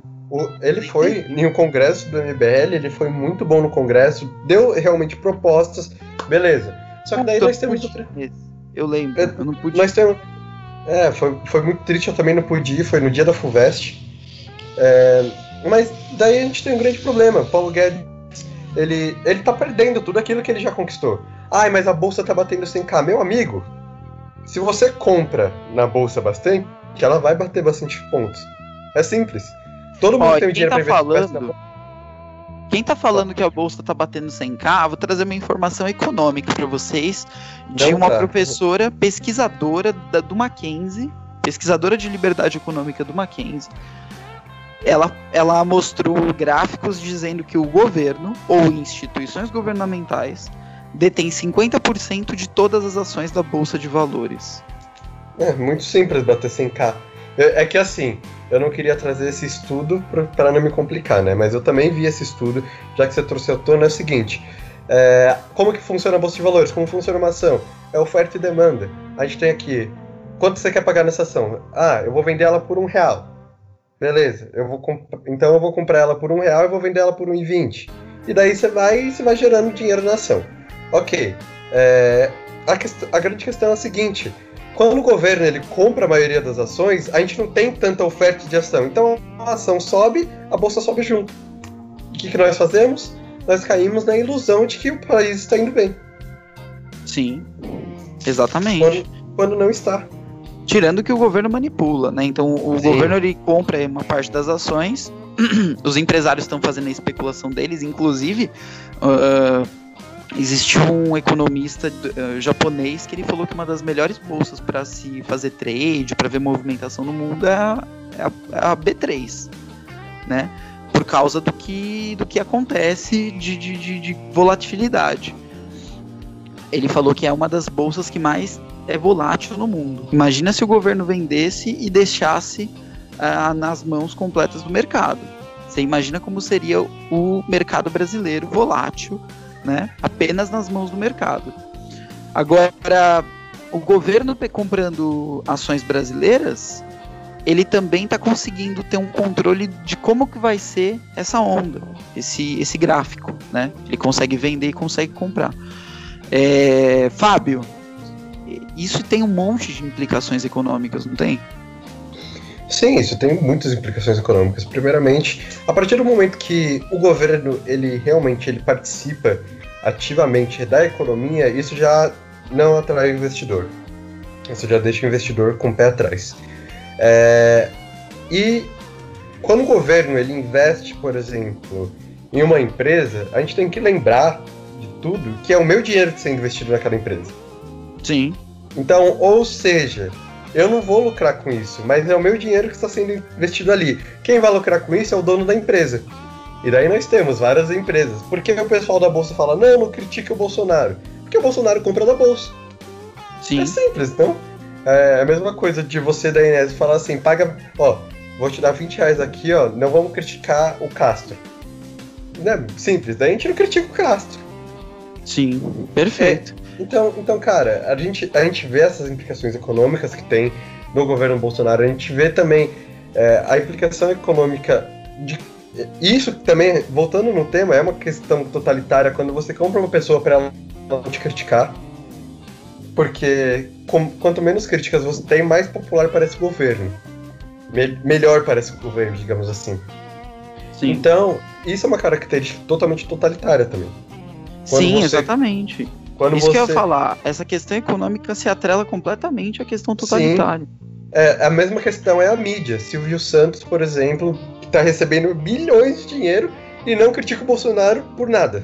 Ele foi em um congresso do MBL, ele foi muito bom no congresso, deu realmente propostas, beleza. Só que daí nós temos. esse. Eu lembro, É, eu não pude. Nós temos. É, foi, foi muito triste, eu também não pude ir, foi no dia da FUVEST. É, mas daí a gente tem um grande problema. Paulo Guedes, ele, ele tá perdendo tudo aquilo que ele já conquistou. Ai, mas a bolsa tá batendo 100k. Meu amigo, se você compra na bolsa bastante, ela vai bater bastante pontos. É simples. Todo mundo Ó, quem dinheiro tá pra falando, quem tá falando que a bolsa tá batendo 100k, vou trazer uma informação econômica para vocês de Não uma tá. professora pesquisadora da, do Mackenzie, pesquisadora de liberdade econômica do Mackenzie. Ela, ela mostrou gráficos dizendo que o governo ou instituições governamentais detêm 50% de todas as ações da bolsa de valores. É muito simples bater 100k. É, é que assim, eu não queria trazer esse estudo pra não me complicar, né? Mas eu também vi esse estudo, já que você trouxe à tona, é o seguinte. é, como que funciona a Bolsa de Valores? Como funciona uma ação? É oferta e demanda. A gente tem aqui, quanto você quer pagar nessa ação? Ah, eu vou vender ela por um real. Beleza, eu vou então eu vou comprar ela por um real e vou vender ela por um e vinte. E daí você vai, você vai gerando dinheiro na ação. Ok, é, a, a grande questão é a seguinte, quando o governo ele compra a maioria das ações, a gente não tem tanta oferta de ação. Então a ação sobe, a bolsa sobe junto. O que, que nós fazemos? Nós caímos na ilusão de que o país está indo bem, Sim, exatamente. quando, quando não está. Tirando que o governo manipula, né? Então o Sim. governo ele compra uma parte das ações, os empresários estão fazendo a especulação deles, inclusive ah, existiu um economista ah, japonês que ele falou que uma das melhores bolsas para se fazer trade, para ver movimentação no mundo é a, é a- é a B3, né? Por causa do que, do que acontece de, de, de- de volatilidade. Ele falou que é uma das bolsas que mais é volátil no mundo. Imagina se o governo vendesse e deixasse ah, nas mãos completas do mercado. Você imagina como seria o mercado brasileiro volátil, né? Apenas nas mãos do mercado. Agora, o governo comprando ações brasileiras, ele também está conseguindo ter um controle de como que vai ser essa onda, esse, esse gráfico, né? Ele consegue vender e consegue comprar. É, Fábio, isso tem um monte de implicações econômicas, não tem? Sim, isso tem muitas implicações econômicas. Primeiramente, a partir do momento que o governo ele realmente ele participa ativamente da economia, isso já não atrai o investidor. Isso já deixa o investidor com o pé atrás. É, e quando o governo ele investe, por exemplo, em uma empresa, a gente tem que lembrar de tudo que é o meu dinheiro sendo investido naquela empresa. Sim. Então, ou seja, eu não vou lucrar com isso, mas é o meu dinheiro que está sendo investido ali. Quem vai lucrar com isso é o dono da empresa. E daí nós temos várias empresas. Por que o pessoal da bolsa fala, não, não critica o Bolsonaro? Porque o Bolsonaro compra da bolsa. Sim. É simples, não? É a mesma coisa de você da Inés falar assim, paga, ó, vou te dar 20 reais aqui, ó, não vamos criticar o Castro. Né? Simples, daí a gente não critica o Castro. Sim. Perfeito. Então, então, cara, a gente, a gente vê essas implicações econômicas que tem no governo Bolsonaro, a gente vê também é, a implicação econômica de. Isso também, voltando no tema, é uma questão totalitária quando você compra uma pessoa para ela não te criticar. Porque com- quanto menos críticas você tem, mais popular parece o governo. Me- melhor parece o governo, digamos assim. Sim. Então, isso é uma característica totalmente totalitária também. quando Sim, você- exatamente. Quando Isso você... que eu ia falar. Essa questão econômica se atrela completamente à questão totalitária. É, a mesma questão é a mídia. Silvio Santos, por exemplo, que tá recebendo bilhões de dinheiro e não critica o Bolsonaro por nada.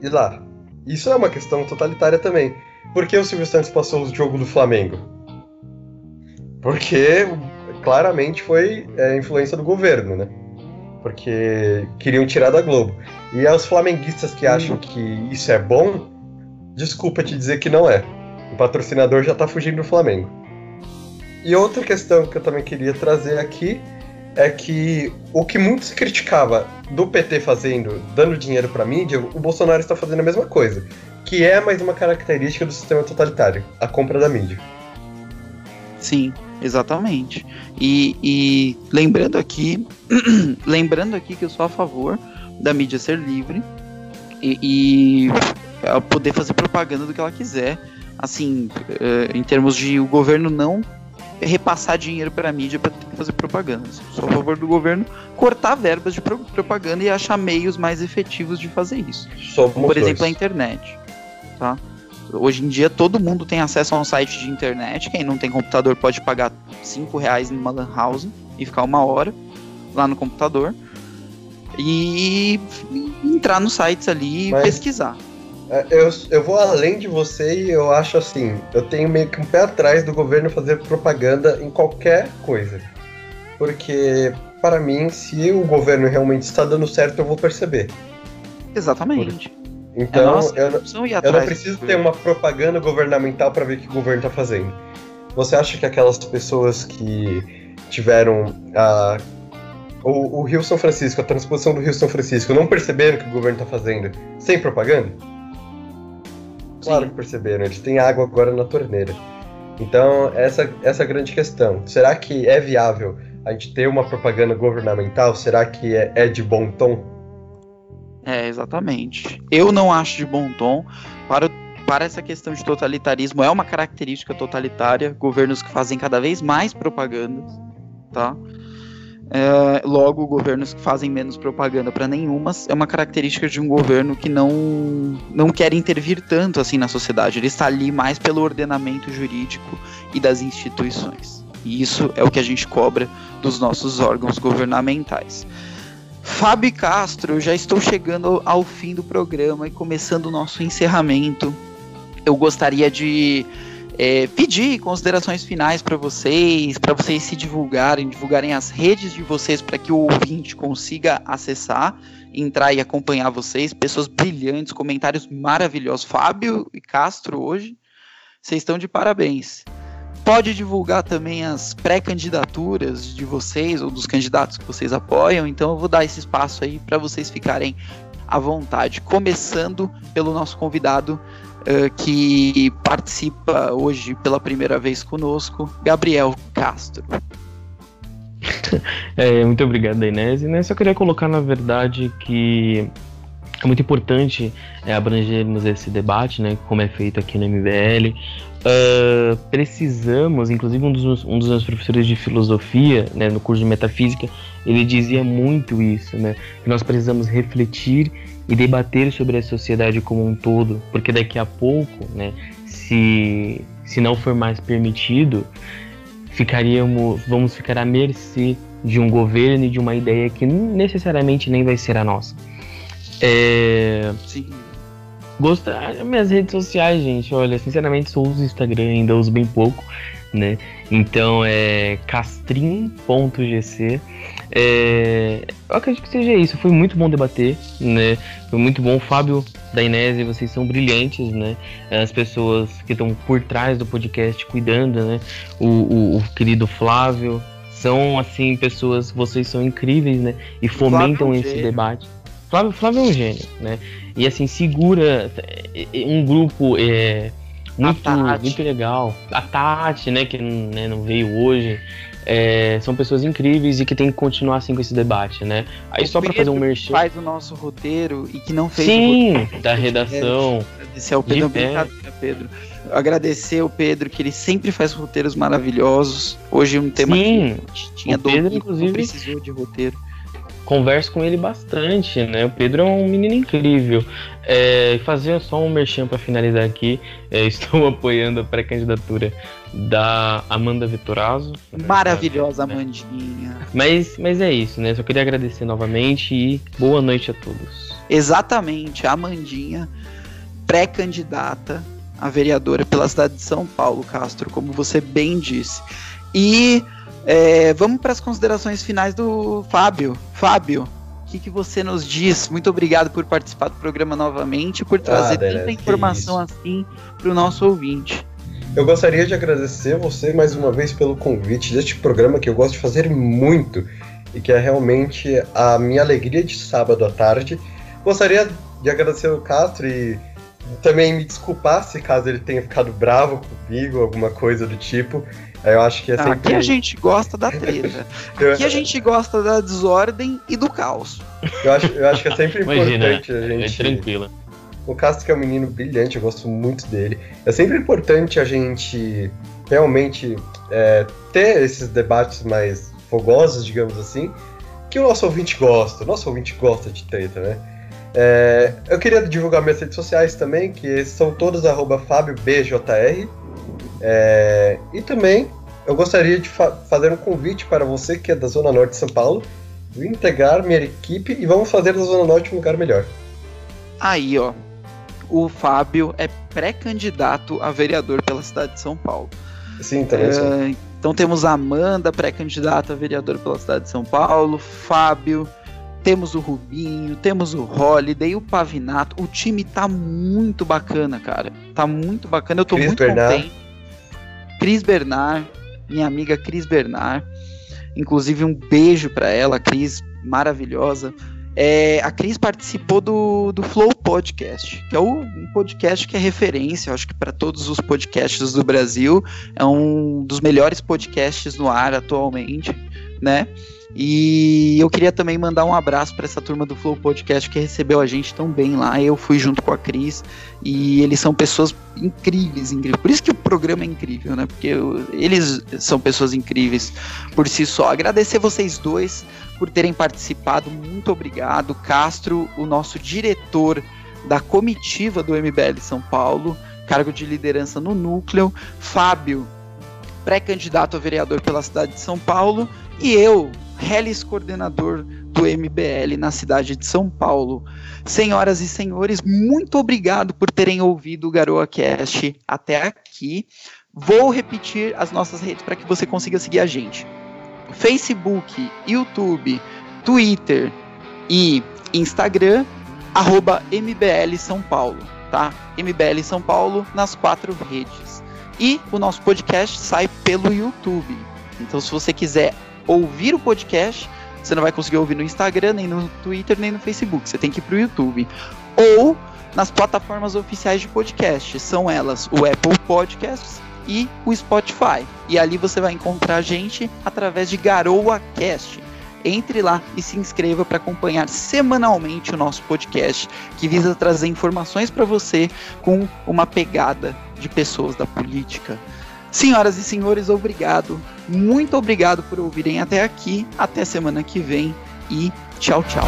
E lá. Isso é uma questão totalitária também. Por que o Silvio Santos passou o jogo do Flamengo? Porque claramente foi é, influência do governo, né? Porque queriam tirar da Globo. E aos flamenguistas que acham que isso é bom, desculpa te dizer que não é. O patrocinador já tá fugindo do Flamengo. E outra questão que eu também queria trazer aqui é que o que muito se criticava do PT fazendo, dando dinheiro pra mídia, o Bolsonaro está fazendo a mesma coisa. Que é mais uma característica do sistema totalitário, a compra da mídia. Sim, exatamente. E, e lembrando aqui, lembrando aqui que eu sou a favor da mídia ser livre e, e ela poder fazer propaganda do que ela quiser. Assim, uh, em termos de o governo não repassar dinheiro para a mídia para fazer propaganda. Sou a favor do governo cortar verbas de pro propaganda e achar meios mais efetivos de fazer isso. Somos Por exemplo, dois. a internet. Tá? Hoje em dia todo mundo tem acesso a um site de internet. Quem não tem computador pode pagar 5 reais numa lan house e ficar uma hora lá no computador e entrar nos sites ali e Mas... pesquisar. É, eu, eu vou além de você e eu acho assim, eu tenho meio que um pé atrás do governo fazer propaganda em qualquer coisa. Porque, para mim, se o governo realmente está dando certo, eu vou perceber. Exatamente. Então, é eu, eu não preciso ter uma propaganda governamental para ver o que o governo está fazendo. Você acha que aquelas pessoas que tiveram a o, o Rio São Francisco, a transposição do Rio São Francisco, não perceberam o que o governo está fazendo sem propaganda? Claro que perceberam, eles têm água agora na torneira. Então, essa, essa é a grande questão. Será que é viável a gente ter uma propaganda governamental? Será que é, é de bom tom? É, exatamente. Eu não acho de bom tom. Para, para essa questão de totalitarismo, é uma característica totalitária. Governos que fazem cada vez mais propagandas, tá? É, logo, governos que fazem menos propaganda para nenhuma é uma característica de um governo que não, não quer intervir tanto assim na sociedade. Ele está ali mais pelo ordenamento jurídico e das instituições. E isso é o que a gente cobra dos nossos órgãos governamentais. Fábio Castro, já estou chegando ao fim do programa e começando o nosso encerramento. Eu gostaria de é, pedir considerações finais para vocês, para vocês se divulgarem, divulgarem as redes de vocês para que o ouvinte consiga acessar, entrar e acompanhar vocês. Pessoas brilhantes, comentários maravilhosos. Fábio e Castro hoje, vocês estão de parabéns. Pode divulgar também as pré-candidaturas de vocês ou dos candidatos que vocês apoiam. Então eu vou dar esse espaço aí para vocês ficarem à vontade. Começando pelo nosso convidado uh, que participa hoje pela primeira vez conosco, Gabriel Castro. é, muito obrigado, Inês. Né? Só queria colocar, na verdade, que é muito importante é, abrangermos esse debate, né, como é feito aqui no MBL. Uh, precisamos, inclusive um dos, um dos meus professores de filosofia, né, no curso de metafísica, ele dizia muito isso, né, que nós precisamos refletir e debater sobre a sociedade como um todo, porque daqui a pouco, né, se, se não for mais permitido, ficaríamos, vamos ficar à mercê de um governo e de uma ideia que necessariamente nem vai ser a nossa. É... Sim. Gostar minhas redes sociais, gente. Olha, sinceramente, só uso Instagram, ainda uso bem pouco, né? Então é castrim.gc. É, eu acredito que seja isso. Foi muito bom debater, né? Foi muito bom. Fábio da Inese, vocês são brilhantes, né? As pessoas que estão por trás do podcast cuidando, né? O, o, o, querido Flávio. São, assim, pessoas, vocês são incríveis, né? E fomentam esse gênio. debate. Flávio, Flávio é um gênio, né? E assim, segura é, é, um grupo é, muito, muito legal. A Tati, né, que né, não veio hoje. É, são pessoas incríveis e que tem que continuar assim com esse debate, né? Aí o só para fazer um merchan. faz o nosso roteiro e que não fez Sim, o roteiro. da redação. Agradecer ao Pedro, brincadeira, Pedro. Agradecer ao Pedro que ele sempre faz roteiros maravilhosos. Hoje um tema Sim, que tinha o Pedro, inclusive precisou de roteiro converso com ele bastante, né? O Pedro é um menino incrível. É, fazer só um merchan para finalizar aqui. É, estou apoiando a pré-candidatura da Amanda Vitorazzo. Maravilhosa né? Amandinha. Mas, mas é isso, né? Só queria agradecer novamente e boa noite a todos. Exatamente, a Amandinha, pré-candidata a vereadora pela cidade de São Paulo, Castro, como você bem disse. E é, vamos para as considerações finais do Fábio. Fábio, o que, que você nos diz? Muito obrigado por participar do programa novamente, por trazer ah, tanta informação assim para o nosso ouvinte. Eu gostaria de agradecer você mais uma vez pelo convite deste programa que eu gosto de fazer muito e que é realmente a minha alegria de sábado à tarde. Gostaria de agradecer o Castro e também me desculpar se caso ele tenha ficado bravo comigo, alguma coisa do tipo. Eu acho que é sempre... Aqui a gente gosta da treta. Aqui a gente gosta da desordem e do caos. Eu acho, eu acho que é sempre Imagina, importante a gente. É tranquilo. O Castro que é um menino brilhante, eu gosto muito dele. É sempre importante a gente realmente é, ter esses debates mais fogosos, digamos assim, que o nosso ouvinte gosta. O nosso ouvinte gosta de treta, né? É, eu queria divulgar minhas redes sociais também, que são todas FábioBJR. É, e também eu gostaria de fa fazer um convite para você que é da Zona Norte de São Paulo, integrar minha equipe e vamos fazer da Zona Norte um lugar melhor. Aí, ó. O Fábio é pré-candidato a vereador pela cidade de São Paulo. Sim, também é, Então temos a Amanda, pré-candidata a vereador pela cidade de São Paulo, Fábio, temos o Rubinho, temos o Holiday, o Pavinato. O time tá muito bacana, cara. Tá muito bacana. Eu tô Chris muito Bernard. contente. Cris Bernard, minha amiga Cris Bernard. Inclusive, um beijo para ela, Cris, maravilhosa. É, a Cris participou do, do Flow Podcast, que é um podcast que é referência, acho que para todos os podcasts do Brasil. É um dos melhores podcasts no ar atualmente, né? E eu queria também mandar um abraço para essa turma do Flow Podcast que recebeu a gente tão bem lá. Eu fui junto com a Cris e eles são pessoas incríveis, incríveis. Por isso que o programa é incrível, né? Porque eles são pessoas incríveis por si só. Agradecer vocês dois por terem participado. Muito obrigado. Castro, o nosso diretor da comitiva do MBL São Paulo, cargo de liderança no núcleo. Fábio, pré-candidato a vereador pela cidade de São Paulo. E eu, Helis coordenador do MBL na cidade de São Paulo. Senhoras e senhores, muito obrigado por terem ouvido o Garoa Cast até aqui. Vou repetir as nossas redes para que você consiga seguir a gente. Facebook, YouTube, Twitter e Instagram, arroba MBL São Paulo, tá? MBL São Paulo nas quatro redes. E o nosso podcast sai pelo YouTube. Então, se você quiser ouvir o podcast, você não vai conseguir ouvir no Instagram, nem no Twitter, nem no Facebook. Você tem que ir pro YouTube. Ou nas plataformas oficiais de podcast. São elas o Apple Podcasts e o Spotify. E ali você vai encontrar a gente através de Garoa Cast. Entre lá e se inscreva para acompanhar semanalmente o nosso podcast, que visa trazer informações para você com uma pegada de pessoas da política. Senhoras e senhores, obrigado. Muito obrigado por ouvirem até aqui. Até semana que vem e tchau, tchau.